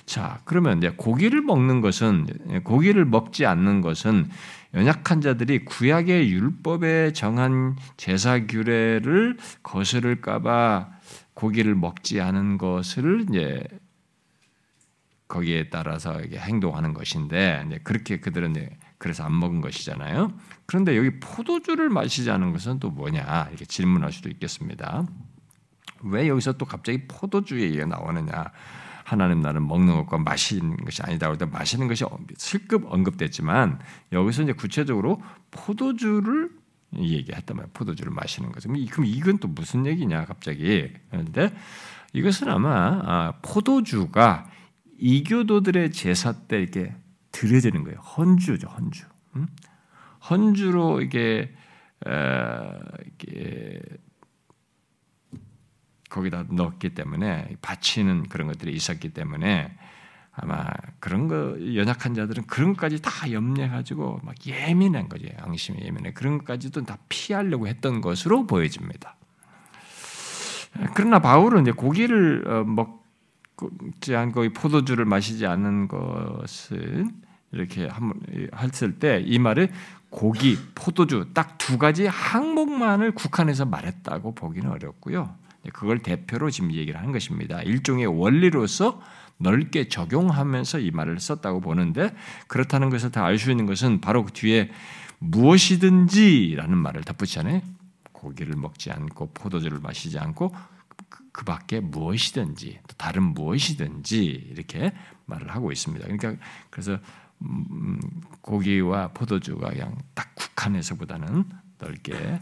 자, 그러면 이제 고기를 먹는 것은 고기를 먹지 않는 것은 연약한 자들이 구약의 율법에 정한 제사 규례를 거스를까봐 고기를 먹지 않은 것을 이제 거기에 따라서 행동하는 것인데 그렇게 그들은 그래서 안 먹은 것이잖아요. 그런데 여기 포도주를 마시지 않은 것은 또 뭐냐 이렇게 질문할 수도 있겠습니다. 왜 여기서 또 갑자기 포도주 얘기가 나오느냐? 하나님 나는 먹는 것과 마시는 것이 아니다. 그때 마시는 것이 슬급 언급됐지만 여기서 이제 구체적으로 포도주를 얘기했단 말이에요. 포도주를 마시는 거죠. 그럼 이건 또 무슨 얘기냐 갑자기. 그런데 이것은 아마 아, 포도주가 이교도들의 제사 때 이렇게 드려지는 거예요. 헌주죠, 헌주. 헌주로 이게 이게 거기다 넣었기 때문에 바치는 그런 것들이 있었기 때문에 아마 그런 거 연약한 자들은 그런 것까지 다 염려해가지고 막 예민한 거죠. 양심이 예민해. 그런 것까지도 다 피하려고 했던 것으로 보여집니다. 그러나 바울은 이제 고기를 어, 먹지 않고 포도주를 마시지 않는 것은 이렇게 한번 했을 때 이 말을 고기, 포도주 딱 두 가지 항목만을 국한해서 말했다고 보기는 어렵고요. 그걸 대표로 지금 얘기를 하는 것입니다. 일종의 원리로서 넓게 적용하면서 이 말을 썼다고 보는데 그렇다는 것을 다 알 수 있는 것은 바로 그 뒤에 무엇이든지라는 말을 덧붙이잖아요. 고기를 먹지 않고 포도주를 마시지 않고 그, 그 밖에 무엇이든지 다른 무엇이든지 이렇게 말을 하고 있습니다. 그러니까 그래서 음, 고기와 포도주가 그냥 딱 국한에서보다는 넓게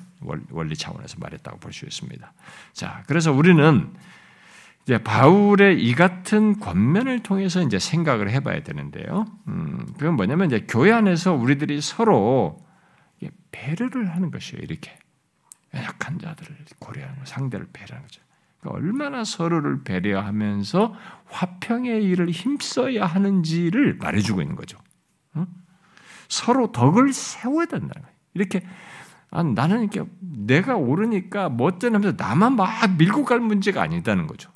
원리 차원에서 말했다고 볼 수 있습니다. 자, 그래서 우리는 이제 바울의 이 같은 권면을 통해서 이제 생각을 해봐야 되는데요. 음, 그건 뭐냐면 이제 교회 안에서 우리들이 서로 배려를 하는 것이에요. 이렇게 약한 자들을 고려하는 거, 상대를 배려하는 거죠. 그러니까 얼마나 서로를 배려하면서 화평의 일을 힘써야 하는지를 말해주고 있는 거죠. 어? 서로 덕을 세워야 된다는 거예요. 이렇게 아, 나는 이렇게 내가 오르니까 멋대면서 나만 막 밀고 갈 문제가 아니다는 거죠.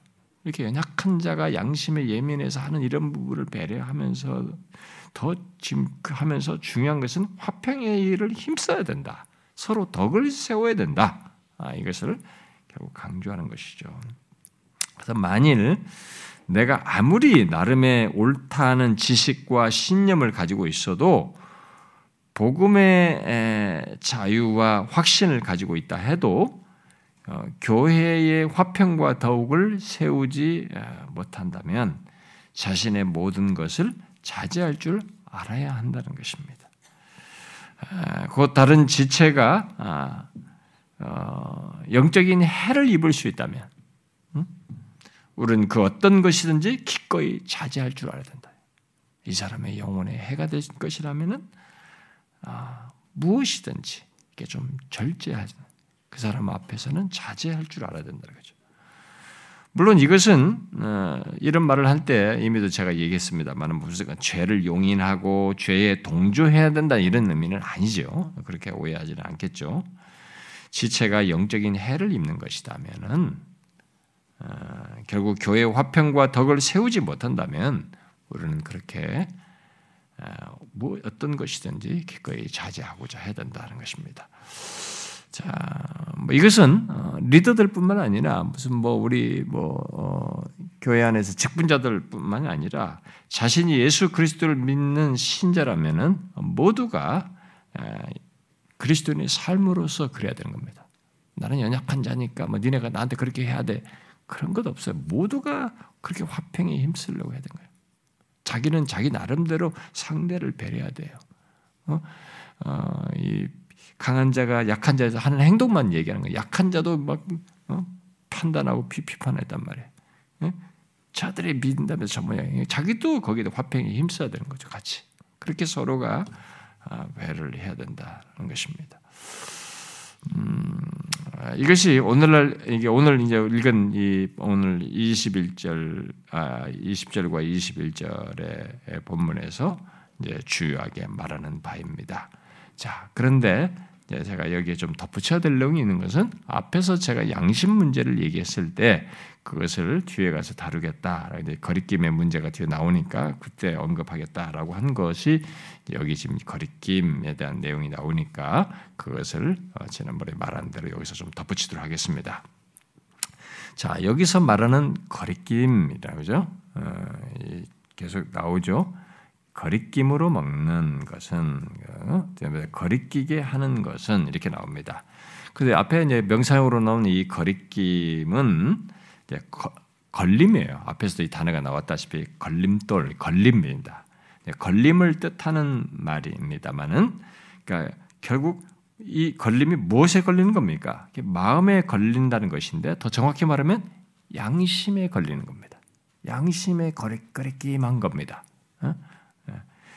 이렇게 연약한 자가 양심에 예민해서 하는 이런 부분을 배려하면서 더 하면서 중요한 것은 화평의 일을 힘써야 된다. 서로 덕을 세워야 된다. 아, 이것을 결국 강조하는 것이죠. 그래서 만일 내가 아무리 나름의 옳다는 지식과 신념을 가지고 있어도 복음의 자유와 확신을 가지고 있다 해도 어, 교회의 화평과 더욱을 세우지 어, 못한다면 자신의 모든 것을 자제할 줄 알아야 한다는 것입니다. 곧 다른 지체가 아, 어, 영적인 해를 입을 수 있다면 우리는 그 어떤 것이든지 기꺼이 자제할 줄 알아야 된다. 이 사람의 영혼에 해가 될 것이라면은 아, 무엇이든지 이게 좀 절제하지 그 사람 앞에서는 자제할 줄 알아야 된다는 거죠. 물론 이것은 어, 이런 말을 할 때 이미도 제가 얘기했습니다만 무슨 죄를 용인하고 죄에 동조해야 된다 이런 의미는 아니죠. 그렇게 오해하지는 않겠죠. 지체가 영적인 해를 입는 것이다면은 어, 결국 교회 화평과 덕을 세우지 못한다면 우리는 그렇게 어, 뭐 어떤 것이든지 기꺼이 자제하고자 해야 된다는 것입니다. 자, 뭐 이것은 어, 리더들뿐만 아니라 무슨 뭐 우리 뭐 어, 교회 안에서 직분자들뿐만 아니라 자신이 예수 그리스도를 믿는 신자라면은 모두가 그리스도인의 삶으로서 그래야 되는 겁니다. 나는 연약한 자니까 뭐 니네가 나한테 그렇게 해야 돼 그런 것 없어요. 모두가 그렇게 화평에 힘쓰려고 해야 되는 거예요. 자기는 자기 나름대로 상대를 배려해야 돼요. 어? 어, 이 강한 자가 약한 자에서 하는 행동만 얘기하는 거예요. 약한 자도 막 어? 판단하고 비판했단 말이에요. 예? 자들이 믿는다면서 저 모양이에요. 자기도 거기에 화평에 힘써야 되는 거죠. 같이. 그렇게 서로가 아, 배를 해야 된다는 것입니다. 음, 이것이 오늘날 이게 오늘 이제 읽은 이 오늘 21절 아 20절과 21절의 본문에서 이제 주요하게 말하는 바입니다. 자, 그런데 제가 여기에 좀 덧붙여야 될 내용이 있는 것은 앞에서 제가 양심 문제를 얘기했을 때 그것을 뒤에 가서 다루겠다. 거리낌의 문제가 뒤에 나오니까 그때 언급하겠다라고 한 것이 여기 지금 거리낌에 대한 내용이 나오니까 그것을 어, 지난번에 말한 대로 여기서 좀 덧붙이도록 하겠습니다. 자, 여기서 말하는 거리낌이라고 그죠? 어, 계속 나오죠. 거리낌으로 먹는 것은 어, 거리끼게 하는 것은 이렇게 나옵니다. 근데 앞에 이제 명사용으로 나온 이 거리낌은 거, 걸림이에요. 앞에서도 이 단어가 나왔다시피 걸림돌, 걸림입니다. 걸림을 뜻하는 말입니다만은, 그러니까 결국 이 걸림이 무엇에 걸리는 겁니까? 마음에 걸린다는 것인데 더 정확히 말하면 양심에 걸리는 겁니다. 양심에 거리끼만 겁니다.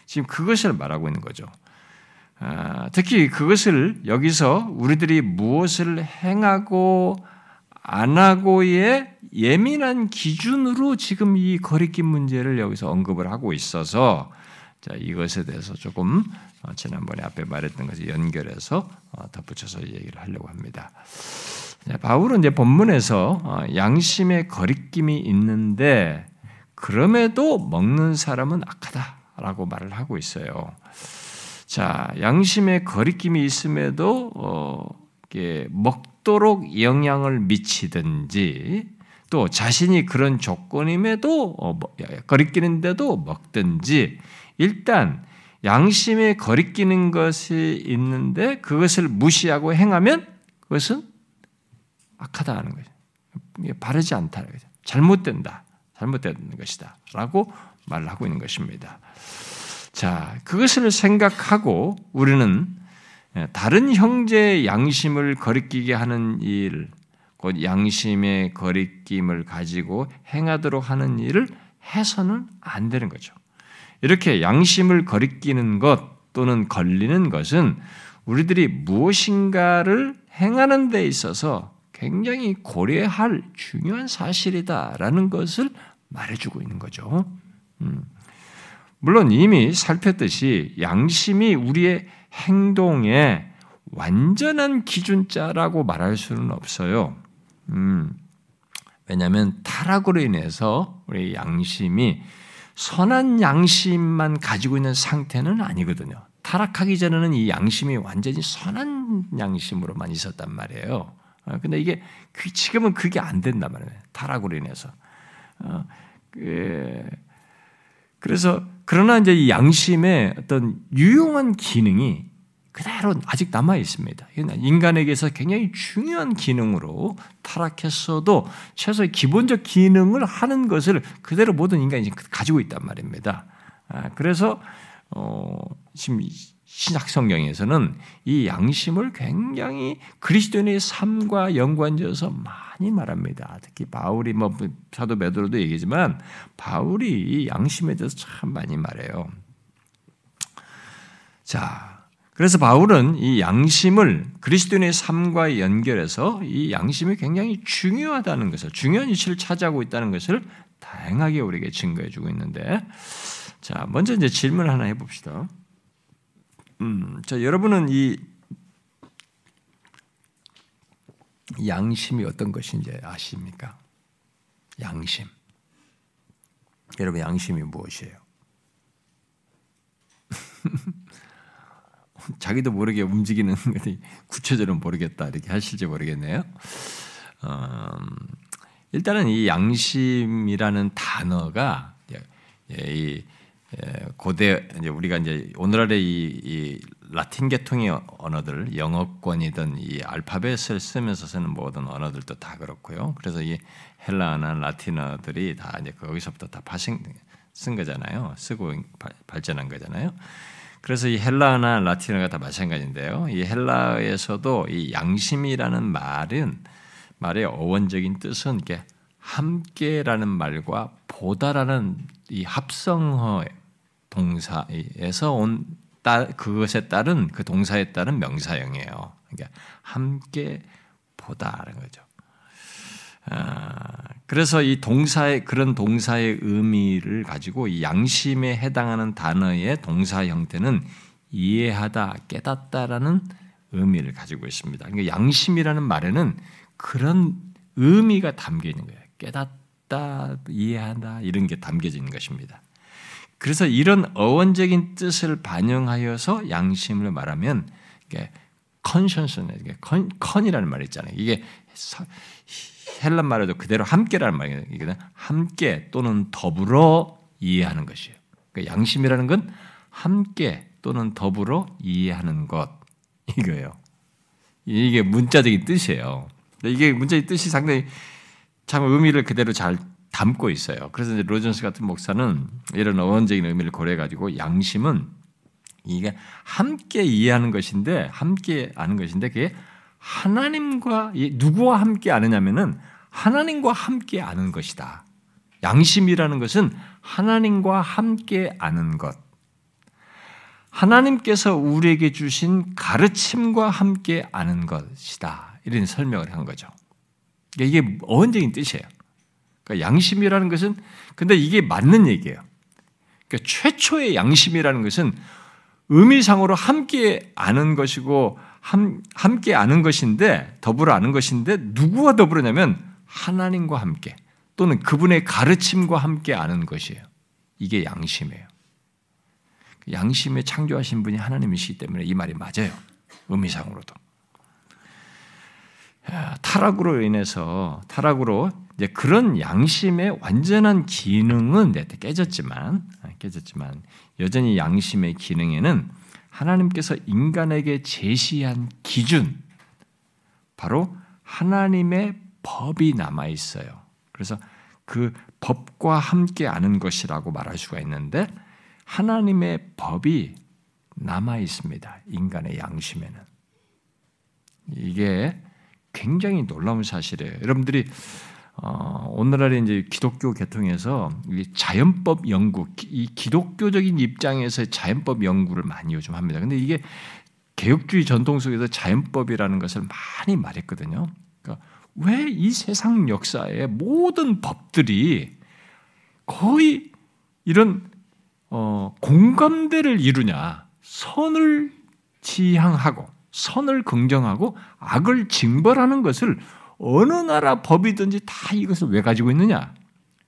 어? 지금 그것을 말하고 있는 거죠. 아, 특히 그것을 여기서 우리들이 무엇을 행하고 안 하고의 예민한 기준으로 지금 이 거리낌 문제를 여기서 언급을 하고 있어서 자, 이것에 대해서 조금 어, 지난번에 앞에 말했던 것을 연결해서 어, 덧붙여서 얘기를 하려고 합니다. 바울은 이제 본문에서 어, 양심의 거리낌이 있는데 그럼에도 먹는 사람은 악하다 라고 말을 하고 있어요. 자, 양심의 거리낌이 있음에도 어, 먹도록 영향을 미치든지 또 자신이 그런 조건임에도 어, 뭐, 거리끼는데도 먹든지 일단 양심에 거리끼는 것이 있는데 그것을 무시하고 행하면 그것은 악하다 하는 거죠. 바르지 않다. 잘못된다. 잘못된 것이다. 라고 말을 하고 있는 것입니다. 자, 그것을 생각하고 우리는 다른 형제의 양심을 거리끼게 하는 일, 곧 양심의 거리낌을 가지고 행하도록 하는 일을 해서는 안 되는 거죠. 이렇게 양심을 거리끼는 것 또는 걸리는 것은 우리들이 무엇인가를 행하는 데 있어서 굉장히 고려할 중요한 사실이다라는 것을 말해주고 있는 거죠. 음. 물론 이미 살폈듯이 양심이 우리의 행동의 완전한 기준자라고 말할 수는 없어요. 음. 왜냐하면 타락으로 인해서 우리 양심이 선한 양심만 가지고 있는 상태는 아니거든요. 타락하기 전에는 이 양심이 완전히 선한 양심으로만 있었단 말이에요. 어, 근데 이게 그, 지금은 그게 안 된단 말이에요. 타락으로 인해서. 어, 그, 그래서 그러나 이제 이 양심의 어떤 유용한 기능이 그대로 아직 남아 있습니다. 인간에게서 굉장히 중요한 기능으로 타락했어도 최소의 기본적 기능을 하는 것을 그대로 모든 인간이 가지고 있단 말입니다. 아, 그래서 어, 지금 신약 성경에서는 이 양심을 굉장히 그리스도인의 삶과 연관지어서 말합니다. 특히 바울이 뭐 사도 베드로도 얘기지만 바울이 이 양심에 대해서 참 많이 말해요. 자, 그래서 바울은 이 양심을 그리스도인의 삶과 연결해서 이 양심이 굉장히 중요하다는 것을 중요한 위치를 차지하고 있다는 것을 다양하게 우리에게 증거해 주고 있는데 자, 먼저 이제 질문 하나 해 봅시다. 음, 자, 여러분은 이 양심이 어떤 것인지 아십니까? 양심. 여러분 양심이 무엇이에요? *laughs* 자기도 모르게 움직이는 것이 구체적으로 모르겠다 이렇게 하실지 모르겠네요. 음, 일단은 이 양심이라는 단어가 이 예, 고대 이제 우리가 이제 오늘날의 이, 이 라틴 계통의 언어들 영어권이든 이 알파벳을 쓰면서 쓰는 모든 언어들도 다 그렇고요. 그래서 이 헬라어나 라틴어들이 다 이제 거기서부터 다 파생 쓴 거잖아요. 쓰고 발전한 거잖아요. 그래서 이 헬라어나 라틴어가 다 마찬가지인데요. 이 헬라에서도 이 양심이라는 말은 말의 어원적인 뜻은 이게 함께라는 말과 보다라는 이 합성어 동사에서 온 따, 그것에 따른 그 동사에 따른 명사형이에요. 그러니까 함께 보다라는 거죠. 아, 그래서 이 동사의 그런 동사의 의미를 가지고 이 양심에 해당하는 단어의 동사 형태는 이해하다, 깨닫다라는 의미를 가지고 있습니다. 그러니까 양심이라는 말에는 그런 의미가 담겨 있는 거예요. 깨닫다, 이해한다 이런 게 담겨져 것입니다. 그래서 이런 어원적인 뜻을 반영하여서 양심을 말하면 이게 컨션스네, 이게 컨, 컨이라는 말이 있잖아요. 이게 헬란 말에도 그대로 함께라는. 이게 함께 또는 더불어 이해하는 것이에요. 그러니까 양심이라는 건 함께 또는 더불어 이해하는 것 이거예요. 이게 문자적인 뜻이에요. 이게 문자의 뜻이 상당히 참 의미를 그대로 잘 담고 있어요. 그래서 이제 로전스 같은 목사는 이런 어원적인 의미를 고려해 가지고 양심은 이게 함께 이해하는 것인데 함께 아는 것인데 그게 하나님과 누구와 함께 아느냐면은 하나님과 함께 아는 것이다. 양심이라는 것은 하나님과 함께 아는 것. 하나님께서 우리에게 주신 가르침과 함께 아는 것이다. 이런 설명을 한 거죠. 이게 어원적인 뜻이에요. 그러니까 양심이라는 것은 근데 이게 맞는 얘기예요. 그러니까 최초의 양심이라는 것은 의미상으로 함께 아는 것이고 함, 함께 아는 것인데 더불어 아는 것인데 누구와 더불어냐면 하나님과 함께 또는 그분의 가르침과 함께 아는 것이에요. 이게 양심이에요. 양심에 창조하신 분이 하나님이시기 때문에 이 말이 맞아요. 의미상으로도. 타락으로 인해서 타락으로 이제 그런 양심의 완전한 기능은 깨졌지만 깨졌지만 여전히 양심의 기능에는 하나님께서 인간에게 제시한 기준 바로 하나님의 법이 남아 있어요. 그래서 그 법과 함께 아는 것이라고 말할 수가 있는데 하나님의 법이 남아 있습니다. 인간의 양심에는. 이게 굉장히 놀라운 사실이에요. 여러분들이 어, 오늘날에 이제 기독교 계통에서 자연법 연구, 이 기독교적인 입장에서 자연법 연구를 많이 요즘 합니다. 근데 이게 개혁주의 전통 속에서 자연법이라는 것을 많이 말했거든요. 그러니까 왜 이 세상 역사의 모든 법들이 거의 이런 어, 공감대를 이루냐? 선을 지향하고 선을 긍정하고 악을 징벌하는 것을 어느 나라 법이든지 다 이것을 왜 가지고 있느냐?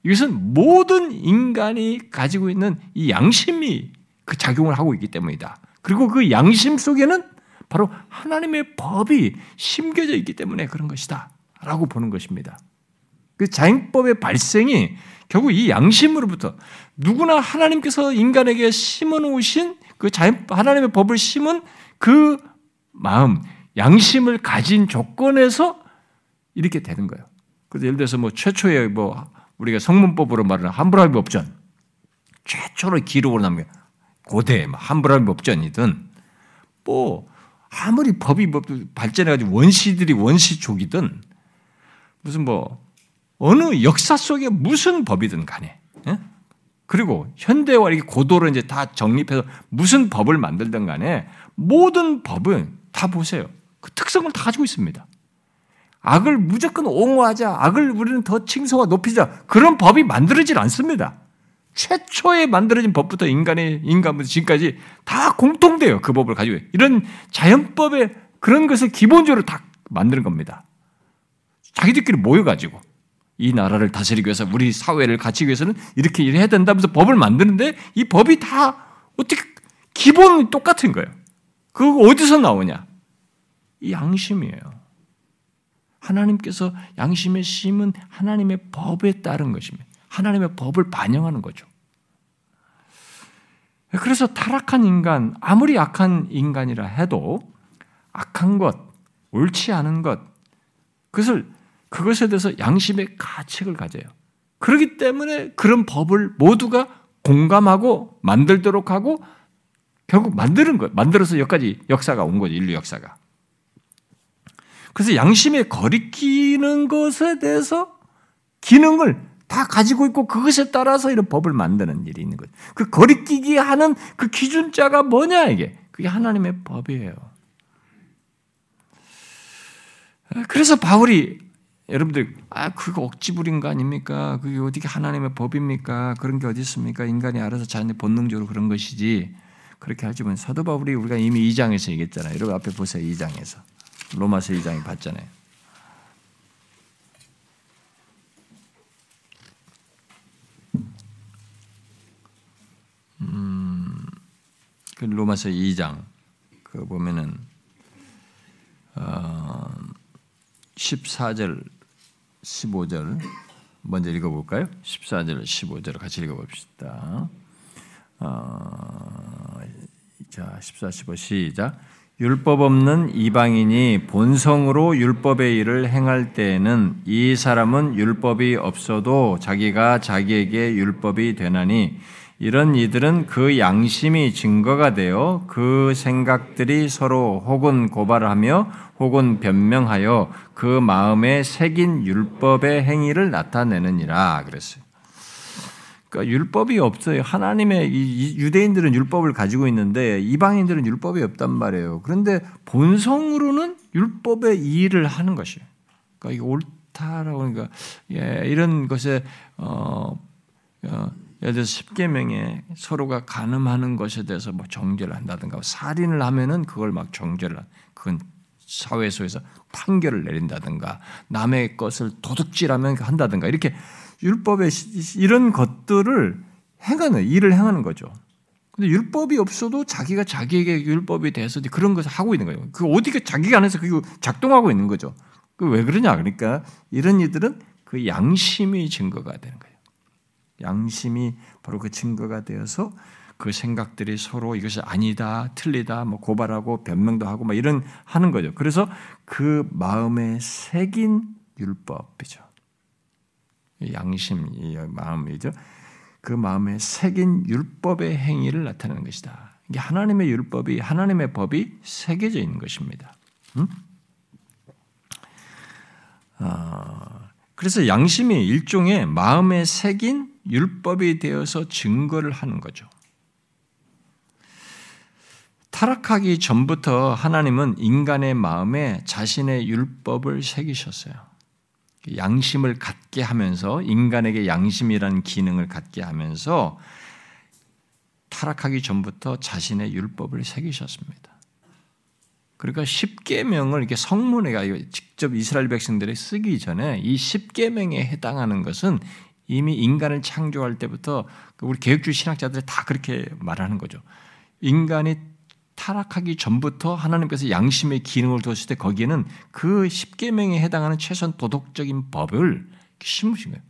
이것은 모든 인간이 가지고 있는 이 양심이 그 작용을 하고 있기 때문이다. 그리고 그 양심 속에는 바로 하나님의 법이 심겨져 있기 때문에 그런 것이다. 라고 보는 것입니다. 그 자연법의 발생이 결국 이 양심으로부터 누구나 하나님께서 인간에게 심어 놓으신 그 자연, 하나님의 법을 심은 그 마음, 양심을 가진 조건에서 이렇게 되는 거예요. 그래서 예를 들어서 뭐 최초의 뭐 우리가 성문법으로 말하는 함부라비 법전 최초로 기록으로 남겨 고대 뭐 함부라비 법전이든 뭐 아무리 법이 뭐 발전해가지고 원시들이 원시족이든 무슨 뭐 어느 역사 속에 무슨 법이든 간에 예? 그리고 현대와 이렇게 고도로 이제 다 정립해서 무슨 법을 만들든 간에 모든 법은 다 보세요. 그 특성을 다 가지고 있습니다. 악을 무조건 옹호하자. 악을 우리는 더 칭송하 높이자. 그런 법이 만들어질 않습니다. 최초에 만들어진 법부터 인간의 인간부터 지금까지 다 공통돼요. 그 법을 가지고 이런 자연법의 그런 것을 기본적으로 다 만드는 겁니다. 자기들끼리 모여가지고 이 나라를 다스리기 위해서 우리 사회를 갖추기 위해서는 이렇게 해야 된다면서 법을 만드는데 이 법이 다 어떻게 기본이 똑같은 거예요. 그거 어디서 나오냐? 이 양심이에요. 하나님께서 양심의 심은 하나님의 법에 따른 것입니다. 하나님의 법을 반영하는 거죠. 그래서 타락한 인간, 아무리 악한 인간이라 해도 악한 것, 옳지 않은 것, 그것을 그것에 대해서 양심의 가책을 가져요. 그렇기 때문에 그런 법을 모두가 공감하고 만들도록 하고 결국 만드는 것, 만들어서 여기까지 역사가 온 거죠, 인류 역사가. 그래서 양심에 거리끼는 것에 대해서 기능을 다 가지고 있고 그것에 따라서 이런 법을 만드는 일이 있는 거죠. 그 거리끼기 하는 그 기준자가 뭐냐 이게 그게 하나님의 법이에요. 그래서 바울이 여러분들 아 그거 억지 부린 거 아닙니까? 그게 어떻게 하나님의 법입니까? 그런 게 어디 있습니까? 인간이 알아서 자기 본능적으로 그런 것이지 그렇게 하지만 사도 바울이 우리가 이미 2장에서 얘기했잖아요. 여러분 앞에 보세요. 2장에서. 로마서 2장이 봤잖아요. 음, 그 로마서 2장 그 보면은 어, 14절 15절 먼저 읽어볼까요? 14절 15절 같이 읽어봅시다. 어, 자 14, 15 시작 율법 없는 이방인이 본성으로 율법의 일을 행할 때에는 이 사람은 율법이 없어도 자기가 자기에게 율법이 되나니 이런 이들은 그 양심이 증거가 되어 그 생각들이 서로 혹은 고발하며 혹은 변명하여 그 마음에 새긴 율법의 행위를 나타내느니라 그랬어요. 그러니까 율법이 없어요. 하나님의 유대인들은 율법을 가지고 있는데 이방인들은 율법이 없단 말이에요. 그런데 본성으로는 율법의 일을 하는 것이에요. 그러니까 이게 좋다라고 그러니까 예, 이런 것에 어, 어 예를 들어서 십계명에 서로가 간음하는 것에 대해서 뭐 정죄를 한다든가 살인을 하면은 그걸 막 정죄를 그건 사회에서 판결을 내린다든가 남의 것을 도둑질하면 한다든가 이렇게 율법에 이런 것들을 행하는 일을 행하는 거죠. 근데 율법이 없어도 자기가 자기에게 율법에 대해서 그런 것을 하고 있는 거예요. 그 어디가 자기가 안에서 그게 작동하고 있는 거죠. 그 왜 그러냐? 그러니까 이런 이들은 그 양심이 증거가 되는 거예요. 양심이 바로 그 증거가 되어서 그 생각들이 서로 이것이 아니다, 틀리다, 뭐 고발하고 변명도 하고 막 이런 하는 거죠. 그래서 그 마음에 새긴 율법이죠. 양심, 이 마음이죠. 그 마음에 새긴 율법의 행위를 나타내는 것이다. 이게 하나님의 율법이 하나님의 법이 새겨져 있는 것입니다. 음? 어, 그래서 양심이 일종의 마음에 새긴 율법이 되어서 증거를 하는 거죠. 타락하기 전부터 하나님은 인간의 마음에 자신의 율법을 새기셨어요. 양심을 갖게 하면서 인간에게 양심이라는 기능을 갖게 하면서 타락하기 전부터 자신의 율법을 새기셨습니다. 그러니까 십계명을 이렇게 성문에 직접 이스라엘 백성들이 쓰기 전에 이 십계명에 해당하는 것은 이미 인간을 창조할 때부터 우리 개혁주의 신학자들이 다 그렇게 말하는 거죠. 인간이 타락하기 전부터 하나님께서 양심의 기능을 두었을 때 거기에는 그 십계명에 해당하는 최소한 도덕적인 법을 심으신 거예요.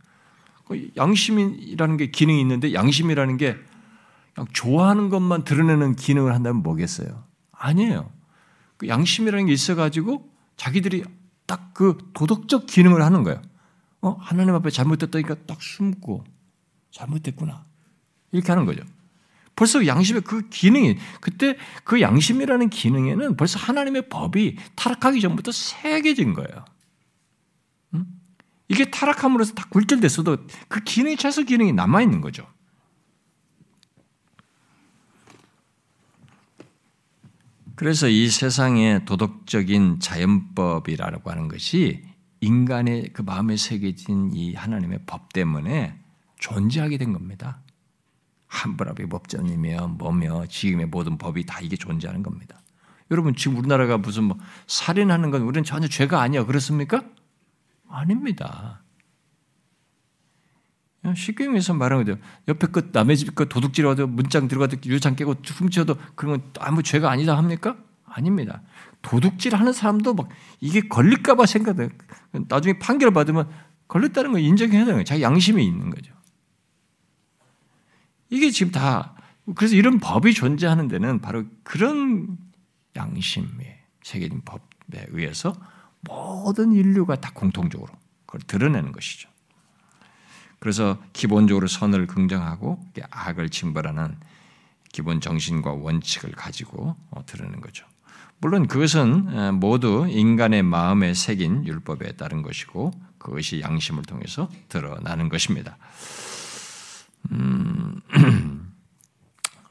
그 양심이라는 게 기능이 있는데 양심이라는 게 좋아하는 것만 드러내는 기능을 한다면 뭐겠어요? 아니에요. 그 양심이라는 게 있어가지고 자기들이 딱 그 도덕적 기능을 하는 거예요. 어? 하나님 앞에 잘못됐다니까 딱 숨고 잘못됐구나. 이렇게 하는 거죠. 벌써 양심의 그 기능이 그때 그 양심이라는 기능에는 벌써 하나님의 법이 타락하기 전부터 새겨진 거예요. 이게 타락함으로써 다 굴절됐어도 그 기능이 최소 기능이 남아 있는 거죠. 그래서 이 세상의 도덕적인 자연법이라고 하는 것이 인간의 그 마음에 새겨진 이 하나님의 법 때문에 존재하게 된 겁니다. 함부라비 법전이며 뭐며 지금의 모든 법이 다 이게 존재하는 겁니다. 여러분 지금 우리나라가 무슨 뭐 살인하는 건 우리는 전혀 죄가 아니야 그렇습니까? 아닙니다. 십경에서 말하는 거죠. 옆에 것 남의 집것 도둑질하도 문장 들어가도 유창 깨고 훔쳐도 그런 건 아무 죄가 아니다 합니까? 아닙니다. 도둑질 하는 사람도 막 이게 걸릴까봐 생각해. 나중에 판결 받으면 걸렸다는 걸 인정해야 되는 거예요. 자기 양심이 있는 거죠. 이게 지금 다 그래서 이런 법이 존재하는 데는 바로 그런 양심에 새겨진 법에 의해서 모든 인류가 다 공통적으로 그걸 드러내는 것이죠. 그래서 기본적으로 선을 긍정하고 악을 징벌하는 기본 정신과 원칙을 가지고 어, 드러내는 거죠. 물론 그것은 모두 인간의 마음에 새긴 율법에 따른 것이고 그것이 양심을 통해서 드러나는 것입니다. 음, *clears throat*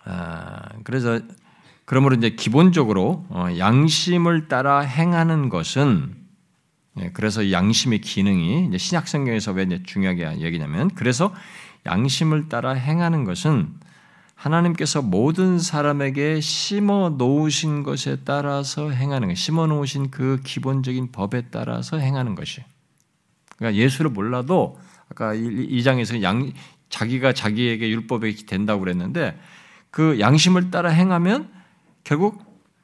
아, 그래서 그러므로 이제 기본적으로 어, 양심을 따라 행하는 것은 예, 그래서 양심의 기능이 신약 성경에서 왜 중요하게 얘기냐면 그래서 양심을 따라 행하는 것은 하나님께서 모든 사람에게 심어 놓으신 것에 따라서 행하는 것, 심어 놓으신 그 기본적인 법에 따라서 행하는 것이. 그러니까 예수를 몰라도 아까 이 장에서 양 자기가 자기에게 율법이 된다고 그랬는데 그 양심을 따라 행하면 결국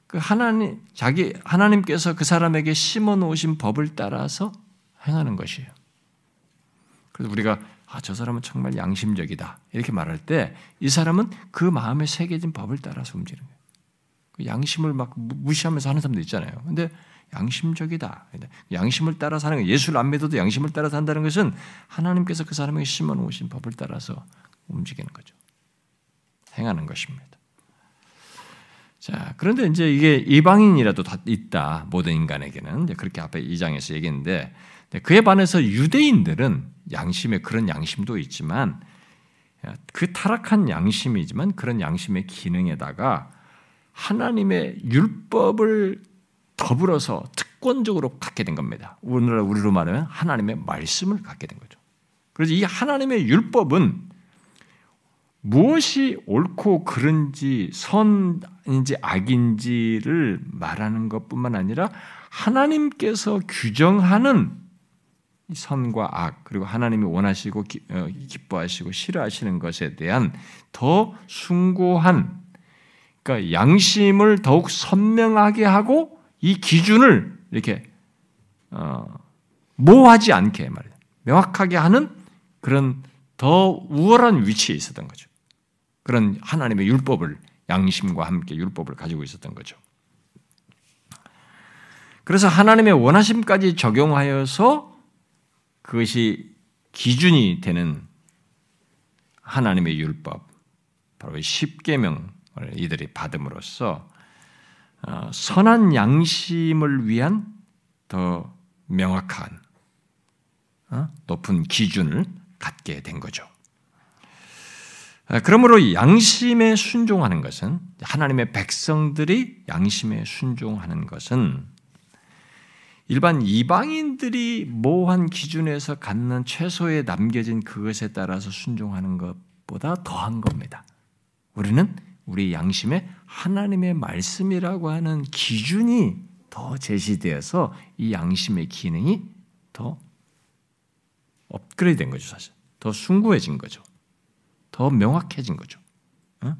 그 하나님 자기 하나님께서 그 사람에게 심어 놓으신 법을 따라서 행하는 것이에요. 그래서 우리가 아, 저 사람은 정말 양심적이다. 이렇게 말할 때 이 사람은 그 마음에 새겨진 법을 따라서 움직이는 거예요. 그 양심을 막 무시하면서 하는 사람도 있잖아요. 근데 양심적이다. 양심을 따라 사는 거 예수를 안 믿어도 양심을 따라 산다는 것은 하나님께서 그 사람에게 심어 놓으신 법을 따라서 움직이는 거죠. 행하는 것입니다. 자, 그런데 이제 이게 이방인이라도 다 있다. 모든 인간에게는. 그렇게 앞에 2장에서 얘기했는데 그에 반해서 유대인들은 양심에 그런 양심도 있지만 그 타락한 양심이지만 그런 양심의 기능에다가 하나님의 율법을 더불어서 주권적으로 갖게 된 겁니다. 오늘날 우리로 말하면 하나님의 말씀을 갖게 된 거죠. 그래서 이 하나님의 율법은 무엇이 옳고 그른지 선인지 악인지를 말하는 것뿐만 아니라 하나님께서 규정하는 선과 악 그리고 하나님이 원하시고 어, 기뻐하시고 싫어하시는 것에 대한 더 숭고한 그러니까 양심을 더욱 선명하게 하고 이 기준을 이렇게 어, 모호하지 않게 말이야 명확하게 하는 그런 더 우월한 위치에 있었던 거죠. 그런 하나님의 율법을 양심과 함께 율법을 가지고 있었던 거죠. 그래서 하나님의 원하심까지 적용하여서 그것이 기준이 되는 하나님의 율법, 바로 십계명을 이들이 받음으로써 어, 선한 양심을 위한 더 명확한 어, 높은 기준을 갖게 된 거죠. 아, 그러므로 양심에 순종하는 것은 하나님의 백성들이 양심에 순종하는 것은 일반 이방인들이 모호한 기준에서 갖는 최소에 남겨진 그것에 따라서 순종하는 것보다 더한 겁니다. 우리는 우리 양심에 하나님의 말씀이라고 하는 기준이 더 제시되어서 이 양심의 기능이 더 업그레이드 된 거죠, 사실. 더 숭고해진 거죠. 더 명확해진 거죠. 그러니까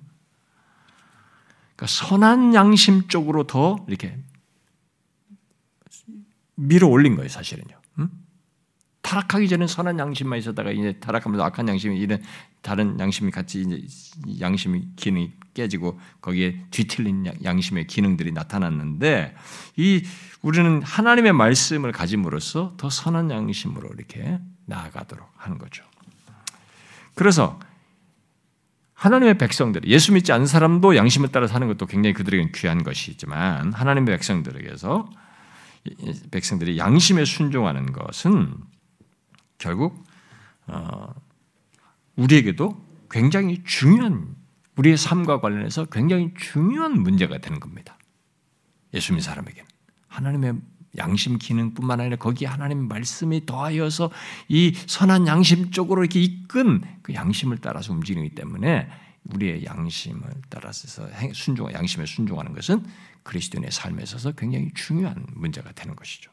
선한 양심 쪽으로 더 이렇게 밀어 올린 거예요, 사실은요. 타락하기 전에 선한 양심만 있었다가 이제 타락하면서 악한 양심이 이런 다른 양심이 같이 이제 양심이 기능이 깨지고 거기에 뒤틀린 양심의 기능들이 나타났는데 이 우리는 하나님의 말씀을 가짐으로써 더 선한 양심으로 이렇게 나아가도록 하는 거죠. 그래서 하나님의 백성들, 예수 믿지 않는 사람도 양심을 따라 사는 것도 굉장히 그들에게는 귀한 것이지만 하나님의 백성들에게서 백성들이 양심에 순종하는 것은 결국 어, 우리에게도 굉장히 중요한 우리의 삶과 관련해서 굉장히 중요한 문제가 되는 겁니다. 예수 믿는 사람에게는 하나님의 양심 기능뿐만 아니라 거기에 하나님의 말씀이 더하여서 이 선한 양심 쪽으로 이렇게 이끈 그 양심을 따라서 움직이기 때문에 우리의 양심을 따라서 순종, 양심에 순종하는 것은 그리스도인의 삶에 있어서 굉장히 중요한 문제가 되는 것이죠.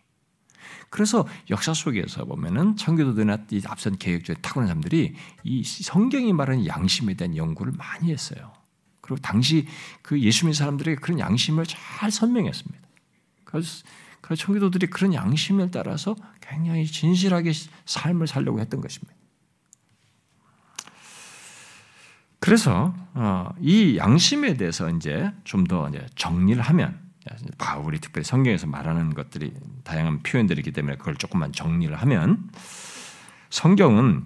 그래서 역사 속에서 보면은 청교도들이나 앞선 개혁주의 타고난 사람들이 이 성경이 말하는 양심에 대한 연구를 많이 했어요. 그리고 당시 그 예수 믿는 사람들에게 그런 양심을 잘 설명했습니다. 그래서 그래서 청교도들이 그런 양심을 따라서 굉장히 진실하게 삶을 살려고 했던 것입니다. 그래서 어, 이 양심에 대해서 이제 좀 더 정리를 하면 바울이 특별히 성경에서 말하는 것들이 다양한 표현들이기 때문에 그걸 조금만 정리를 하면 성경은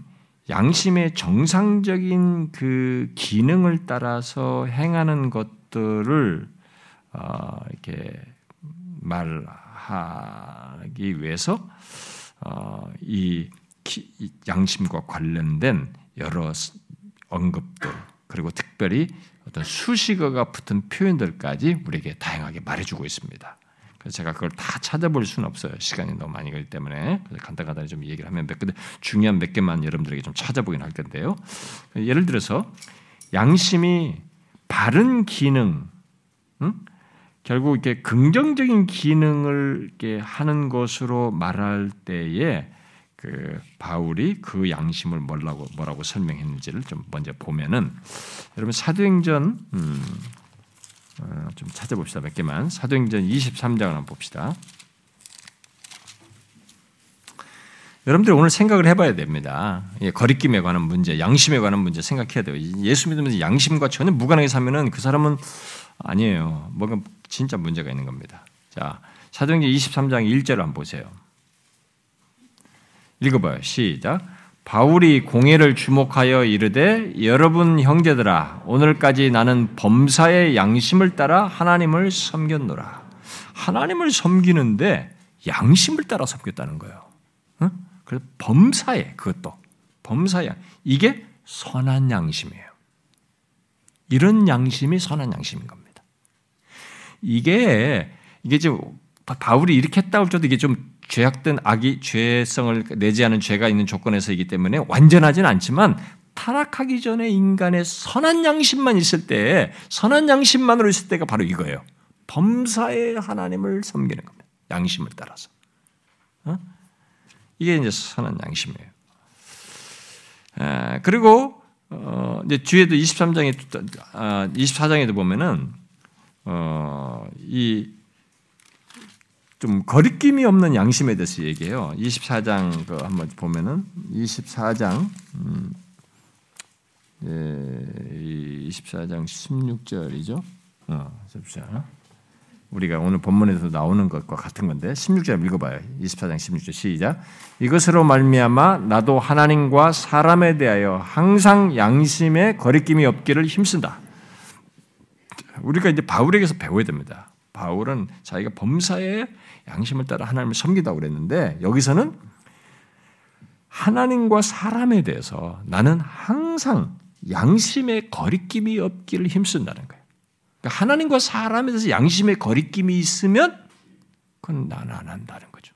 양심의 정상적인 그 기능을 따라서 행하는 것들을 어, 이렇게 말 하기 위해서 어, 이 양심과 관련된 여러 언급들 그리고 특별히 어떤 수식어가 붙은 표현들까지 우리에게 다양하게 말해주고 있습니다. 그래서 제가 그걸 다 찾아볼 수는 없어요. 시간이 너무 많이 걸리기 때문에 간단간단히 좀 얘기를 하면 몇 개, 중요한 몇 개만 여러분들에게 좀 찾아보긴 할 텐데요. 예를 들어서 양심이 바른 기능, 응? 결국 이렇게 긍정적인 기능을 이렇게 하는 것으로 말할 때에 그 바울이 그 양심을 뭐라고 뭐라고 설명했는지를 좀 먼저 보면은 여러분 사도행전 음, 어, 좀 찾아봅시다 몇 개만 사도행전 23장을 한번 봅시다. 여러분들 오늘 생각을 해봐야 됩니다. 거리낌에 관한 문제, 양심에 관한 문제 생각해야 돼요. 예수 믿으면서 양심과 전혀 무관하게 사면은 그 사람은 아니에요. 뭔가 진짜 문제가 있는 겁니다. 자, 사도행전 23장 1절을 한번 보세요. 읽어봐요. 시작. 바울이 공예를 주목하여 이르되 여러분 형제들아 오늘까지 나는 범사의 양심을 따라 하나님을 섬겼노라. 하나님을 섬기는데 양심을 따라 섬겼다는 거예요. 응? 그래서 범사에 그것도 범사야 이게 선한 양심이에요. 이런 양심이 선한 양심인 겁니다. 이게 이게 지금 바울이 이렇게 했다 할때도 이게 좀 죄악된 악이 죄성을 내지 않은 죄가 있는 조건에서이기 때문에 완전하지는 않지만 타락하기 전에 인간의 선한 양심만 있을 때 선한 양심만으로 있을 때가 바로 이거예요. 범사의 하나님을 섬기는 겁니다. 양심을 따라서. 어? 이게 이제 선한 양심이에요. 에, 그리고 어, 이제 뒤에도 23장에 24장에도 아, 보면은 어, 이 좀 거리낌이 없는 양심에 대해서 얘기해요. 24장 그 한번 보면은 24장 음, 예, 24장 16절이죠. 어, 자 우리가 오늘 본문에서 나오는 것과 같은 건데 16절 읽어봐요. 24장 16절 시작. 이것으로 말미암아 나도 하나님과 사람에 대하여 항상 양심에 거리낌이 없기를 힘쓴다. 우리가 이제 바울에게서 배워야 됩니다. 바울은 자기가 범사에 양심을 따라 하나님을 섬기다고 그랬는데 여기서는 하나님과 사람에 대해서 나는 항상 양심의 거리낌이 없기를 힘쓴다는 거예요. 그러니까 하나님과 사람에 대해서 양심의 거리낌이 있으면 그건 나는 안 한다는 거죠.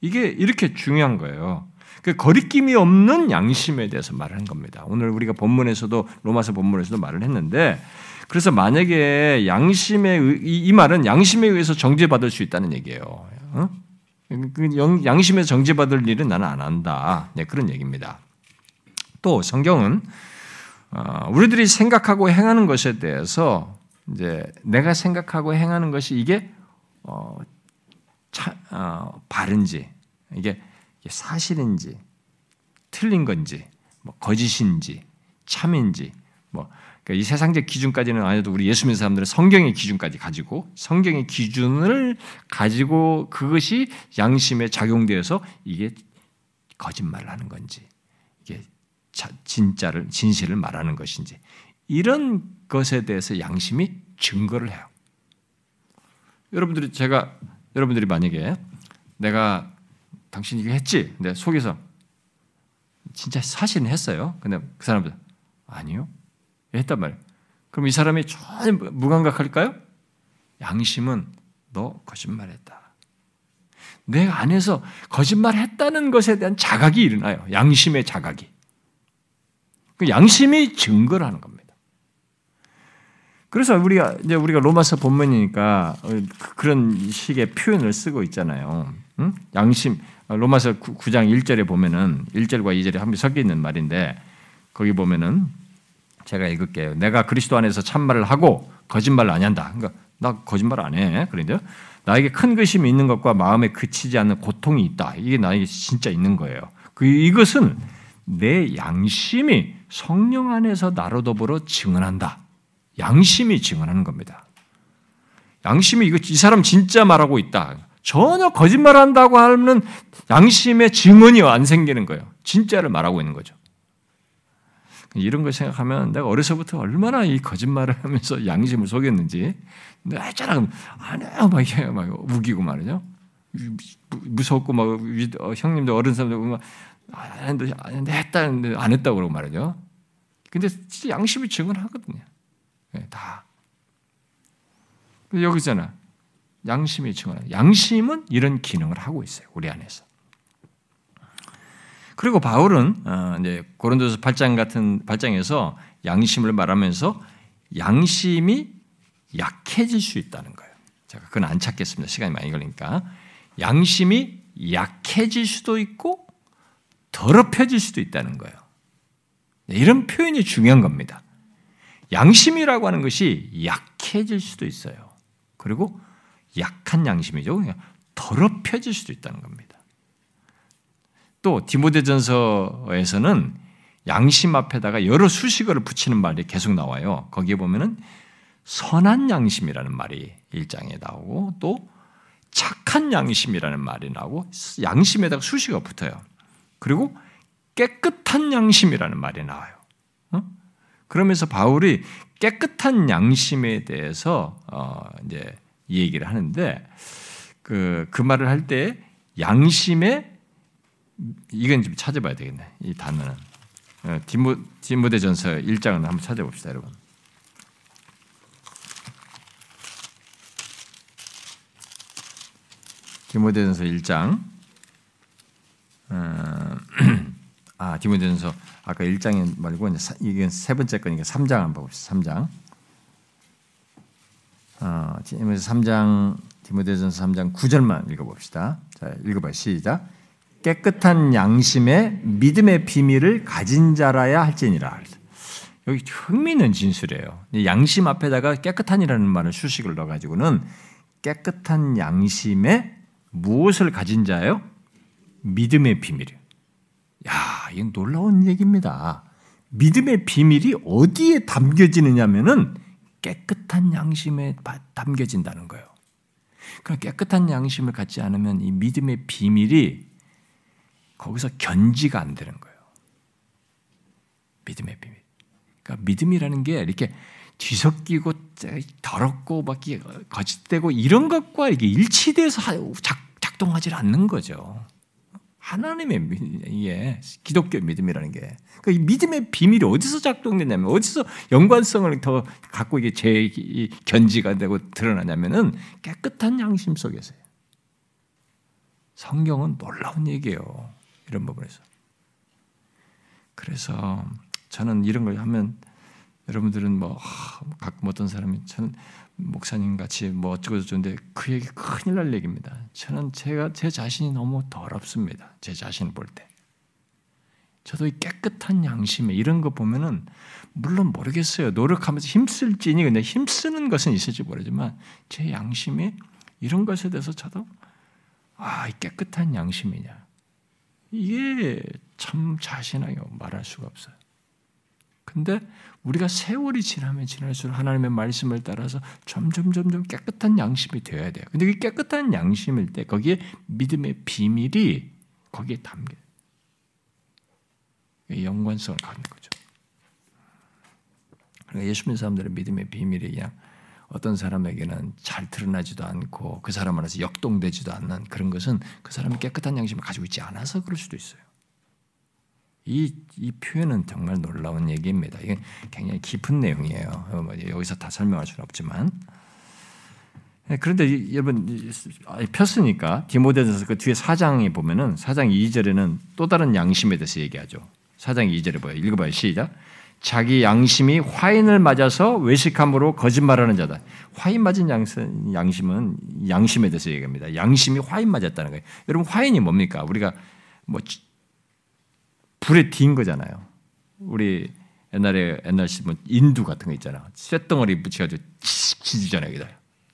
이게 이렇게 중요한 거예요. 그 거리낌이 없는 양심에 대해서 말하는 겁니다. 오늘 우리가 본문에서도 로마서 본문에서도 말을 했는데 그래서 만약에 양심의 이, 말은 양심에 의해서 정죄받을 수 있다는 얘기예요. 어? 그 양심에서 정죄받을 일은 나는 안 한다. 네, 그런 얘기입니다. 또 성경은 어, 우리들이 생각하고 행하는 것에 대해서 이제 내가 생각하고 행하는 것이 이게 어, 차, 어, 바른지 이게 사실인지 틀린 건지 뭐 거짓인지 참인지 뭐 그러니까 이 세상적 기준까지는 아니어도 우리 예수 믿는 사람들은 성경의 기준까지 가지고 성경의 기준을 가지고 그것이 양심에 작용되어서 이게 거짓말을 하는 건지 이게 진짜를 진실을 말하는 것인지 이런 것에 대해서 양심이 증거를 해요. 여러분들이 제가 여러분들이 만약에 내가 당신 이거 했지? 내 속에서 진짜 사실은 했어요. 근데 그 사람들 아니요. 했단 말이에요. 그럼 이 사람이 전혀 무감각할까요? 양심은 너 거짓말했다. 내 안에서 거짓말했다는 것에 대한 자각이 일어나요. 양심의 자각이. 그 양심이 증거를 하는 겁니다. 그래서 우리가 이제 우리가 로마서 본문이니까 그런 식의 표현을 쓰고 있잖아요. 응? 양심 로마서 9장 1절에 보면은 1절과 2절에 한번 섞여 있는 말인데 거기 보면은 제가 읽을게요. 내가 그리스도 안에서 참말을 하고 거짓말을 안 한다. 그러니까 나 거짓말 안 해. 그런데 나에게 큰 의심이 있는 것과 마음에 그치지 않는 고통이 있다. 이게 나에게 진짜 있는 거예요. 그 이것은 내 양심이 성령 안에서 나로 더불어 증언한다. 양심이 증언하는 겁니다. 양심이 이거 이 사람 진짜 말하고 있다. 전혀 거짓말한다고 하면 양심의 증언이 안 생기는 거예요. 진짜를 말하고 있는 거죠. 이런 걸 생각하면 내가 어려서부터 얼마나 이 거짓말을 하면서 *laughs* 양심을 속였는지 내가 했잖아 안 해요 막 이게 막 우기고 말이죠. 무섭고 막 어, 형님들 어른 사람들 보면 안 했는데 했다는데 안 했다고 그러고 말이죠. 근데 양심이 증언하거든요. 네, 다. 여기잖아. 양심이 증언 양심은 이런 기능을 하고 있어요 우리 안에서 그리고 바울은 어, 이제 고린도서 8장 같은 8장에서 양심을 말하면서 양심이 약해질 수 있다는 거예요. 제가 그건 안 찾겠습니다. 시간이 많이 걸리니까. 양심이 약해질 수도 있고 더럽혀질 수도 있다는 거예요. 네, 이런 표현이 중요한 겁니다. 양심이라고 하는 것이 약해질 수도 있어요. 그리고 약한 양심이죠. 더럽혀질 수도 있다는 겁니다. 또 디모데전서에서는 양심 앞에다가 여러 수식어를 붙이는 말이 계속 나와요. 거기에 보면은 선한 양심이라는 말이 1장에 나오고 또 착한 양심이라는 말이 나오고 양심에다가 수식어 붙어요. 그리고 깨끗한 양심이라는 말이 나와요. 어? 그러면서 바울이 깨끗한 양심에 대해서 어 이제 얘기를 하는데 그, 그 말을 할 때 양심의 이건 좀 찾아봐야 되겠네. 이 단어는 어, 디모 디모데전서 1장을 한번 찾아봅시다, 여러분. 디모데전서 1장. 어, *clears throat* 아, 디모데전서 아까 1장이 말고 이게 세 번째 거니까 3장 한번 봅시다. 3장. 어, 디모데전서 3장 디모데전서 3장 9절만 읽어 봅시다. 자, 읽어 봐요. 시작. 깨끗한 양심의 믿음의 비밀을 가진 자라야 할지니라. 여기 흥미있는 진술이에요. 양심 앞에다가 깨끗한이라는 말을 수식을 넣어가지고는 깨끗한 양심에 무엇을 가진 자예요? 믿음의 비밀이에요. 야, 이건 놀라운 얘기입니다. 믿음의 비밀이 어디에 담겨지느냐면은 깨끗한 양심에 담겨진다는 거예요. 그럼 깨끗한 양심을 갖지 않으면 이 믿음의 비밀이 거기서 견지가 안 되는 거예요. 믿음의 비밀. 그러니까 믿음이라는 게 이렇게 뒤섞이고 더럽고 막 거짓되고 이런 것과 이게 일치돼서 작 동하지 않는 거죠. 하나님의 이게 기독교 믿음이라는 게. 그 믿음의 비밀이 어디서 작동되냐면 어디서 연관성을 더 갖고 이게 제 견지가 되고 드러나냐면은 깨끗한 양심 속에서요. 성경은 놀라운 얘기예요. 이런 부분에서. 그래서 저는 이런 걸 하면 여러분들은 뭐 가끔 어떤 사람이 저는 목사님 같이 뭐 어쩌고 저쩌는데 그 얘기 큰일 날 얘기입니다. 저는 제가 제 자신이 너무 더럽습니다. 제 자신을 볼 때. 저도 이 깨끗한 양심에 이런 거 보면은 물론 모르겠어요. 노력하면서 힘쓸지니 근데 힘쓰는 것은 있을지 모르지만 제 양심이 이런 것에 대해서 저도 아, 깨끗한 양심이냐. 이게 참 자신하게 말할 수가 없어요. 근데 우리가 세월이 지나면 지날수록 하나님의 말씀을 따라서 점점 점점 깨끗한 양심이 되어야 돼요. 근데 그 깨끗한 양심일 때 거기에 믿음의 비밀이 거기에 담겨. 연관성을 갖는 거죠. 그러니까 예수 믿는 사람들의 믿음의 비밀이 그냥 어떤 사람에게는 잘 드러나지도 않고 그 사람 안에서 역동되지도 않는 그런 것은 그 사람이 깨끗한 양심을 가지고 있지 않아서 그럴 수도 있어요. 이, 이 표현은 정말 놀라운 얘기입니다. 이게 굉장히 깊은 내용이에요. 어, 뭐 여기서 다 설명할 수는 없지만. 네, 그런데 여러분 폈으니까 디모데전서 그 뒤에 사장에 보면은 사장 2절에는 또 다른 양심에 대해서 얘기하죠. 사장 2절에 보여 읽어봐요. 시작. 자기 양심이 화인을 맞아서 외식함으로 거짓말하는 자다. 화인 맞은 양심은 양심에 대해서 얘기합니다. 양심이 화인 맞았다는 거예요. 여러분 화인이 뭡니까? 우리가 뭐 불에 딘 거잖아요. 우리 옛날에 옛날 뭐 인두 같은 거 있잖아. 쇳덩어리 붙여가지고 치지잖아요. 여기다.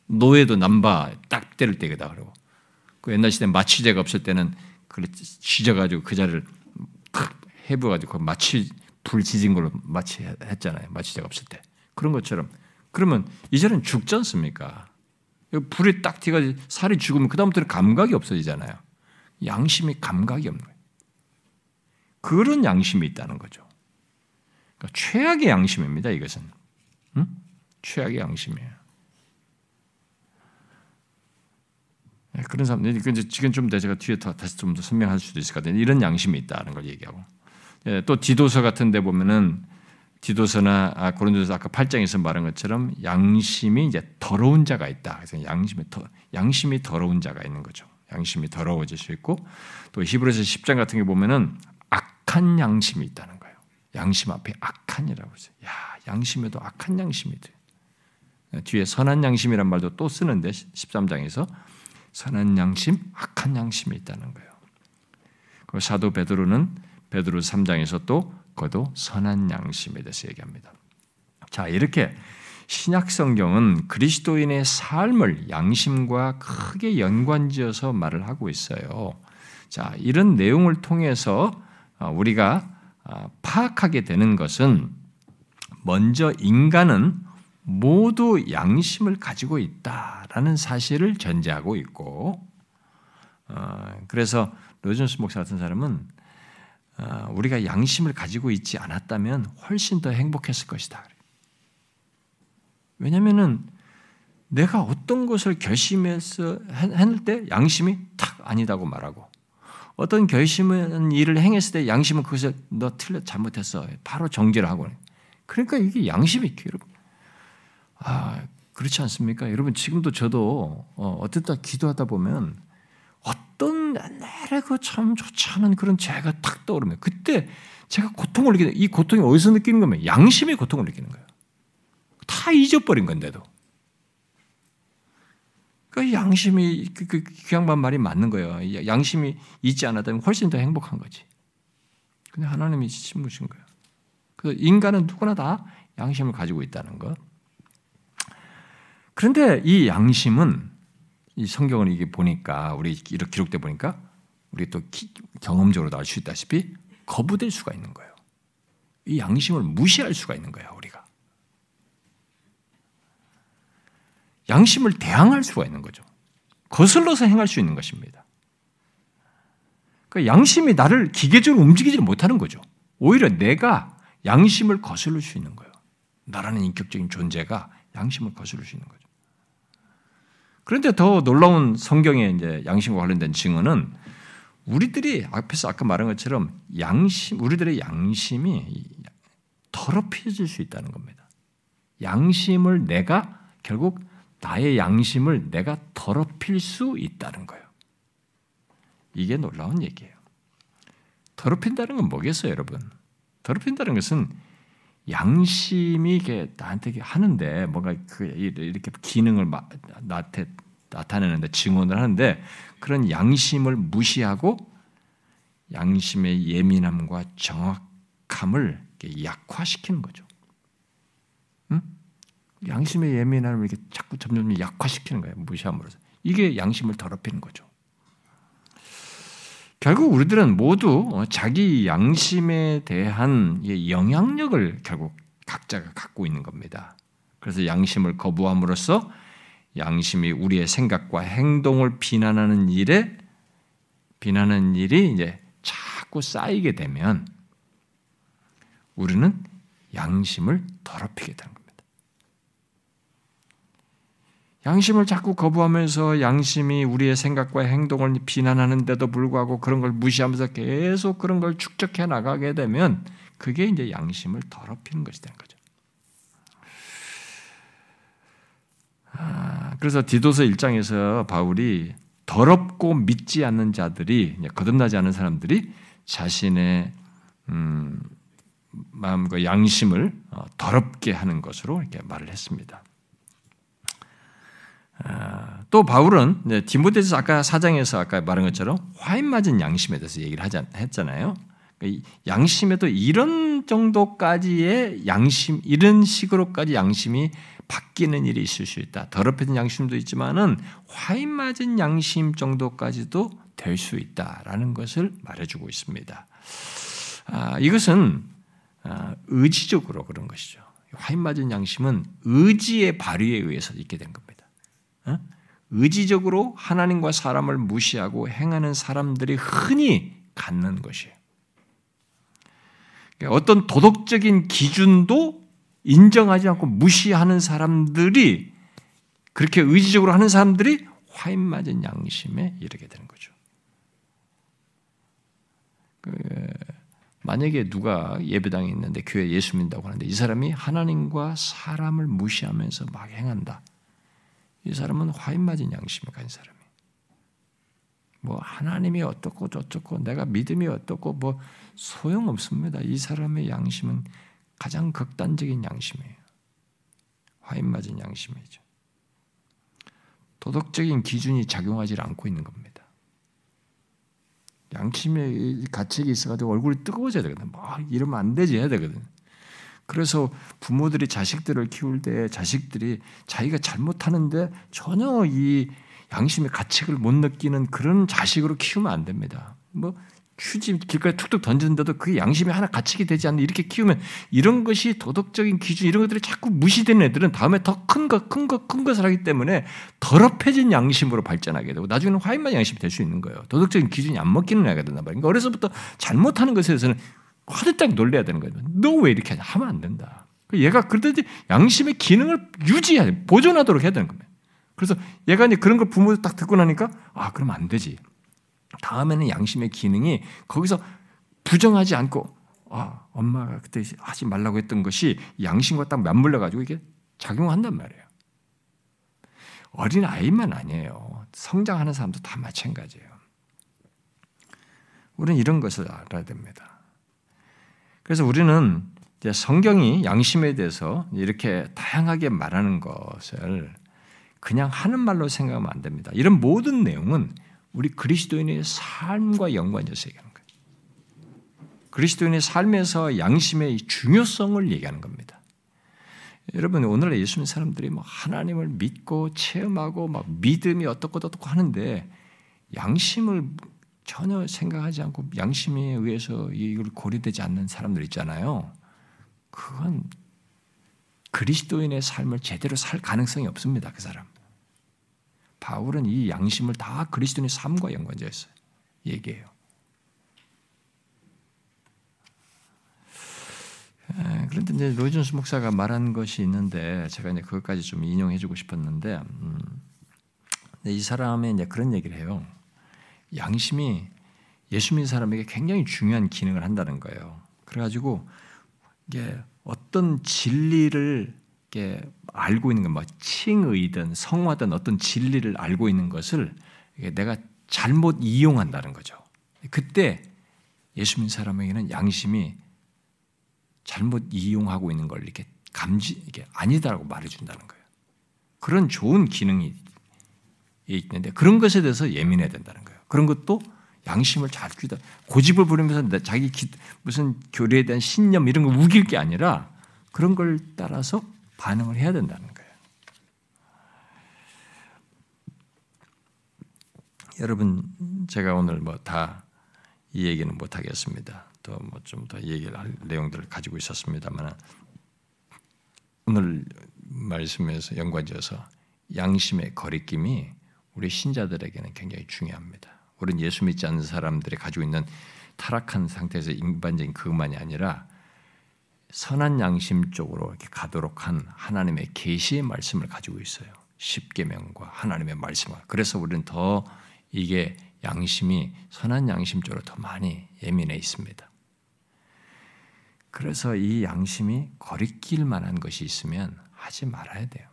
노예도 남바 딱 때릴 때다 그러고. 그 옛날 시대 마취제가 없을 때는 그걸 쥐져가지고 그 자를 탁 해부가지고 마취 불 지진 걸로 마취했잖아요. 마취제가 없을 때. 그런 것처럼. 그러면 이제는 죽지 않습니까? 불이 딱 튀가 살이 죽으면 그다음부터는 감각이 없어지잖아요. 양심이 감각이 없는 거예요. 그런 양심이 있다는 거죠. 그러니까 최악의 양심입니다. 이것은 응? 최악의 양심이에요. 네, 그런 사람들 이제 지금 좀 제가 뒤에 다시 좀 더 설명할 수도 있을 것 같아요. 이런 양심이 있다는 걸 얘기하고 예, 또 디도서 같은 데 보면은 디도서나 아, 고린도서 아까 8장에서 말한 것처럼 양심이 이제 더러운 자가 있다. 그래서 양심이 더, 양심이 더러운 자가 있는 거죠. 양심이 더러워질 수 있고 또 히브리서 10장 같은 게 보면은 악한 양심이 있다는 거예요. 양심 앞에 악한이라고 했어요. 야, 양심에도 악한 양심이 돼. 뒤에 선한 양심이란 말도 또 쓰는데 13장에서 선한 양심, 악한 양심이 있다는 거예요. 그 사도 베드로는 베드로 3장에서 또 그도 선한 양심에 대해서 얘기합니다. 자, 이렇게 신약 성경은 그리스도인의 삶을 양심과 크게 연관지어서 말을 하고 있어요. 자, 이런 내용을 통해서 어, 우리가 어, 파악하게 되는 것은 먼저 인간은 모두 양심을 가지고 있다라는 사실을 전제하고 있고, 어, 그래서 로전스 목사 같은 사람은 우리가 양심을 가지고 있지 않았다면 훨씬 더 행복했을 것이다. 왜냐하면은 내가 어떤 것을 결심해서 했을 때 양심이 탁 아니다고 말하고 어떤 결심은 일을 행했을 때 양심은 그것을 너 틀려 잘못했어. 바로 정죄를 하고. 그러니까 이게 양심이 여러분. 아, 그렇지 않습니까? 여러분 지금도 저도 어, 어쨌다 기도하다 보면 그런 옛날에 그참 좋지 않은 그런 죄가 탁 떠오르면 그때 제가 고통을 느끼는 이 고통이 어디서 느끼는 거면 양심의 고통을 느끼는 거예요. 다 잊어버린 건데도. 그 양심이 그, 그, 그 양반 말이 맞는 거예요. 양심이 잊지 않았다면 훨씬 더 행복한 거지. 근데 하나님이 심으신 거예요. 그 인간은 누구나 다 양심을 가지고 있다는 것. 그런데 이 양심은 이 성경을 이게 보니까 우리 이렇게 기록돼 보니까 우리 또 경험적으로도 알 수 있다시피 거부될 수가 있는 거예요. 이 양심을 무시할 수가 있는 거예요, 우리가. 양심을 대항할 수가 있는 거죠. 거슬러서 행할 수 있는 것입니다. 그 양심이 나를 기계적으로 움직이지 못하는 거죠. 오히려 내가 양심을 거슬릴 수 있는 거예요. 나라는 인격적인 존재가 양심을 거슬릴 수 있는 거죠. 그런데 더 놀라운 성경의 이제 양심과 관련된 증언은 우리들이 앞에서 아까 말한 것처럼 양심, 우리들의 양심이 더럽혀질 수 있다는 겁니다. 양심을 내가 결국 나의 양심을 내가 더럽힐 수 있다는 거예요. 이게 놀라운 얘기예요. 더럽힌다는 건 뭐겠어요, 여러분? 더럽힌다는 것은 양심이 이게 나한테 하는데 뭔가 그 이렇게 기능을 나한테 나타내는데 증언을 하는데 그런 양심을 무시하고 양심의 예민함과 정확함을 약화시키는 거죠. 응? 양심의 예민함을 이렇게 자꾸 점점 약화시키는 거예요. 무시함으로써. 이게 양심을 더럽히는 거죠. 결국 우리들은 모두 자기 양심에 대한 영향력을 결국 각자가 갖고 있는 겁니다. 그래서 양심을 거부함으로써 양심이 우리의 생각과 행동을 비난하는 일에 비난하는 일이 이제 자꾸 쌓이게 되면 우리는 양심을 더럽히게 되는 겁니다. 양심을 자꾸 거부하면서 양심이 우리의 생각과 행동을 비난하는데도 불구하고 그런 걸 무시하면서 계속 그런 걸 축적해 나가게 되면 그게 이제 양심을 더럽히는 것이 되는 거죠. 아, 그래서 디도서 1장에서 바울이 더럽고 믿지 않는 자들이 거듭나지 않은 사람들이 자신의 음, 마음과 양심을 어, 더럽게 하는 것으로 이렇게 말을 했습니다. 아, 또 바울은 디모데서 아까 사장에서 아까 말한 것처럼 화인 맞은 양심에 대해서 얘기를 하자, 했잖아요. 그러니까 양심에도 이런 정도까지의 양심, 이런 식으로까지 양심이 바뀌는 일이 있을 수 있다. 더럽혀진 양심도 있지만은 화인 맞은 양심 정도까지도 될 수 있다라는 것을 말해주고 있습니다. 아, 이것은 아, 의지적으로 그런 것이죠. 화인 맞은 양심은 의지의 발휘에 의해서 있게 된 겁니다. 어? 의지적으로 하나님과 사람을 무시하고 행하는 사람들이 흔히 갖는 것이에요. 그러니까 어떤 도덕적인 기준도 인정하지 않고 무시하는 사람들이 그렇게 의지적으로 하는 사람들이 화인 맞은 양심에 이르게 되는 거죠. 그 만약에 누가 예배당에 있는데 교회 예수 믿는다고 하는데 이 사람이 하나님과 사람을 무시하면서 막 행한다. 이 사람은 화인 맞은 양심을 가진 사람이에요. 뭐 하나님이 어떻고 저쩌고 내가 믿음이 어떻고 뭐 소용없습니다. 이 사람의 양심은 가장 극단적인 양심이에요. 화인 맞은 양심이죠. 도덕적인 기준이 작용하지 않고 있는 겁니다. 양심의 가책이 있어가지고 얼굴이 뜨거워져야 되거든. 뭐 이러면 안 되지 해야 되거든. 그래서 부모들이 자식들을 키울 때 자식들이 자기가 잘못하는데 전혀 이 양심의 가책을 못 느끼는 그런 자식으로 키우면 안 됩니다. 뭐 휴지 길가에 툭툭 던지는데도 그게 양심이 하나 가책이 되지 않는 이렇게 키우면 이런 것이 도덕적인 기준 이런 것들이 자꾸 무시되는 애들은 다음에 더 큰 것, 큰 것, 큰 것을 하기 때문에 더럽혀진 양심으로 발전하게 되고 나중에는 화인만 양심이 될 수 있는 거예요. 도덕적인 기준이 안 먹히는 애가 된단 말이에요. 그러니까 어려서부터 잘못하는 것에 대해서는 화들짝 놀래야 되는 거예요. 너 왜 이렇게 하면 안 된다. 얘가 그러든지 양심의 기능을 유지해야 돼. 보존하도록 해야 되는 겁니다. 그래서 얘가 이제 그런 걸 부모들 딱 듣고 나니까 아, 그러면 안 되지. 다음에는 양심의 기능이 거기서 부정하지 않고 아, 엄마가 그때 하지 말라고 했던 것이 양심과 딱 맞물려 가지고 이게 작용한단 말이에요. 어린 아이만 아니에요. 성장하는 사람도 다 마찬가지예요. 우리는 이런 것을 알아야 됩니다. 그래서 우리는 성경이 양심에 대해서 이렇게 다양하게 말하는 것을 그냥 하는 말로 생각하면 안 됩니다. 이런 모든 내용은 우리 그리스도인의 삶과 연관해서 얘기하는 거예요. 그리스도인의 삶에서 양심의 중요성을 얘기하는 겁니다. 여러분 오늘날 예수님 사람들이 뭐 하나님을 믿고 체험하고 막 믿음이 어떻고 어떻고 하는데 양심을 전혀 생각하지 않고 양심에 의해서 이걸 고려되지 않는 사람들 있잖아요. 그건 그리스도인의 삶을 제대로 살 가능성이 없습니다. 그 사람. 바울은 이 양심을 다 그리스도인의 삶과 연관되어 요 얘기해요. 그런데 이제 로이존스 목사가 말한 것이 있는데 제가 이제 그것까지 좀 인용해주고 싶었는데 음, 이 사람의 이제 그런 얘기를 해요. 양심이 예수 믿는 사람에게 굉장히 중요한 기능을 한다는 거예요. 그래가지고 이게 어떤 진리를 이게 알고 있는 건 뭐 칭의든 성화든 어떤 진리를 알고 있는 것을 내가 잘못 이용한다는 거죠. 그때 예수 믿는 사람에게는 양심이 잘못 이용하고 있는 걸 이렇게 감지 이게 아니다라고 말해준다는 거예요. 그런 좋은 기능이 있는데 그런 것에 대해서 예민해야 된다는 거예요. 그런 것도 양심을 잘 끼다 고집을 부리면서 자기 기, 무슨 교리에 대한 신념 이런 걸 우길 게 아니라 그런 걸 따라서 반응을 해야 된다는 거예요. 여러분 제가 오늘 뭐 다 이 얘기는 못 하겠습니다. 또 뭐 좀 더 얘기를 할 내용들을 가지고 있었습니다만 오늘 말씀에서 연관지어서 양심의 거리낌이 우리 신자들에게는 굉장히 중요합니다. 우리는 예수 믿지 않는 사람들이 가지고 있는 타락한 상태에서 일반적인 그것만이 아니라 선한 양심 쪽으로 이렇게 가도록 한 하나님의 계시의 말씀을 가지고 있어요. 십계명과 하나님의 말씀과 그래서 우리는 더 이게 양심이 선한 양심 쪽으로 더 많이 예민해 있습니다. 그래서 이 양심이 거리낄 만한 것이 있으면 하지 말아야 돼요.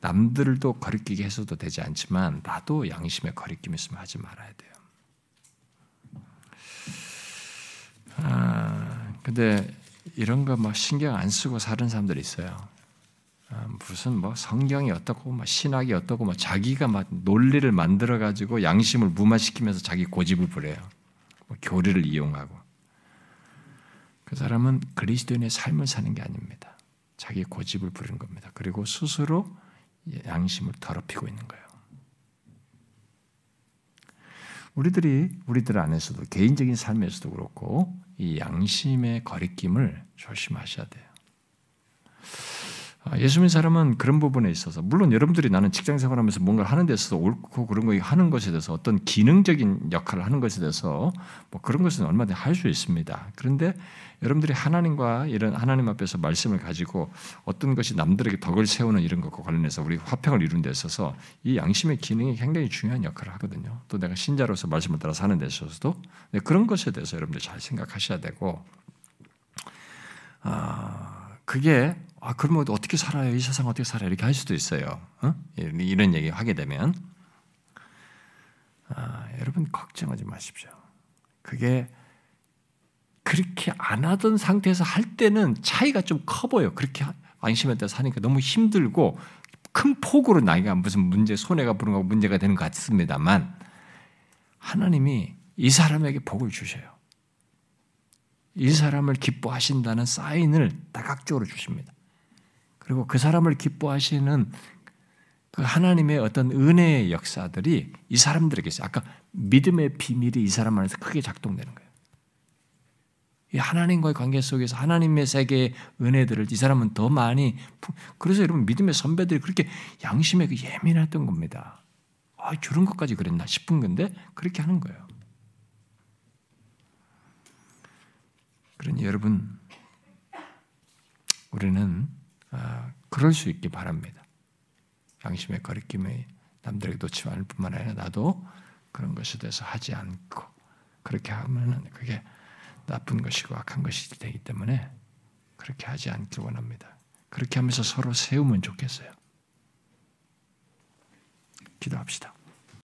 남들도 거리끼게 해서도 되지 않지만 나도 양심에 거리낌 있으면 하지 말아야 돼요. 아, 근데 이런 거뭐 신경 안 쓰고 사는 사람들이 있어요. 아, 무슨 뭐 성경이 어떻고 뭐 신학이 어떻고 뭐 자기가 막 논리를 만들어 가지고 양심을 무마시키면서 자기 고집을 부려요. 뭐 교리를 이용하고 그 사람은 그리스도인의 삶을 사는 게 아닙니다. 자기 고집을 부리는 겁니다. 그리고 스스로 양심을 더럽히고 있는 거예요. 우리들이 우리들 안에서도 개인적인 삶에서도 그렇고 이 양심의 거리낌을 조심하셔야 돼요. 아, 예수 믿는 사람은 그런 부분에 있어서 물론 여러분들이 나는 직장 생활하면서 뭔가를 하는 데 있어서 옳고 그런 거 하는 것에 대해서 어떤 기능적인 역할을 하는 것에 대해서 뭐 그런 것은 얼마든지 할 수 있습니다. 그런데 여러분들이 하나님과 이런 하나님 앞에서 말씀을 가지고 어떤 것이 남들에게 덕을 세우는 이런 것과 관련해서 우리 화평을 이룬 데 있어서 이 양심의 기능이 굉장히 중요한 역할을 하거든요. 또 내가 신자로서 말씀을 따라 사는 데 있어서도 네, 그런 것에 대해서 여러분들 잘 생각하셔야 되고 아, 그게 아, 그러면 어떻게 살아요? 이 세상 어떻게 살아요? 이렇게 할 수도 있어요. 어? 이런 얘기 하게 되면. 아, 여러분, 걱정하지 마십시오. 그게 그렇게 안 하던 상태에서 할 때는 차이가 좀 커 보여. 그렇게 안심했다 사니까 너무 힘들고 큰 폭으로 나이가 무슨 문제, 손해가 거 문제가 되는 것 같습니다만 하나님이 이 사람에게 복을 주셔요. 이 사람을 기뻐하신다는 사인을 다각적으로 주십니다. 그리고 그 사람을 기뻐하시는 그 하나님의 어떤 은혜의 역사들이 이 사람들에게 있어요. 아까 믿음의 비밀이 이 사람 안에서 크게 작동되는 거예요. 이 하나님과의 관계 속에서 하나님의 세계의 은혜들을 이 사람은 더 많이 그래서 여러분 믿음의 선배들이 그렇게 양심에 그 예민했던 겁니다. 아, 저런 것까지 그랬나 싶은 건데 그렇게 하는 거예요. 그러니 여러분 우리는 아, 그럴 수 있기 바랍니다. 양심의 거리낌에 남들에게 놓치지 않을 뿐만 아니라 나도 그런 것에 대해서 하지 않고 그렇게 하면은 그게 나쁜 것이고 악한 것이 되기 때문에 그렇게 하지 않길 원합니다. 그렇게 하면서 서로 세우면 좋겠어요. 기도합시다.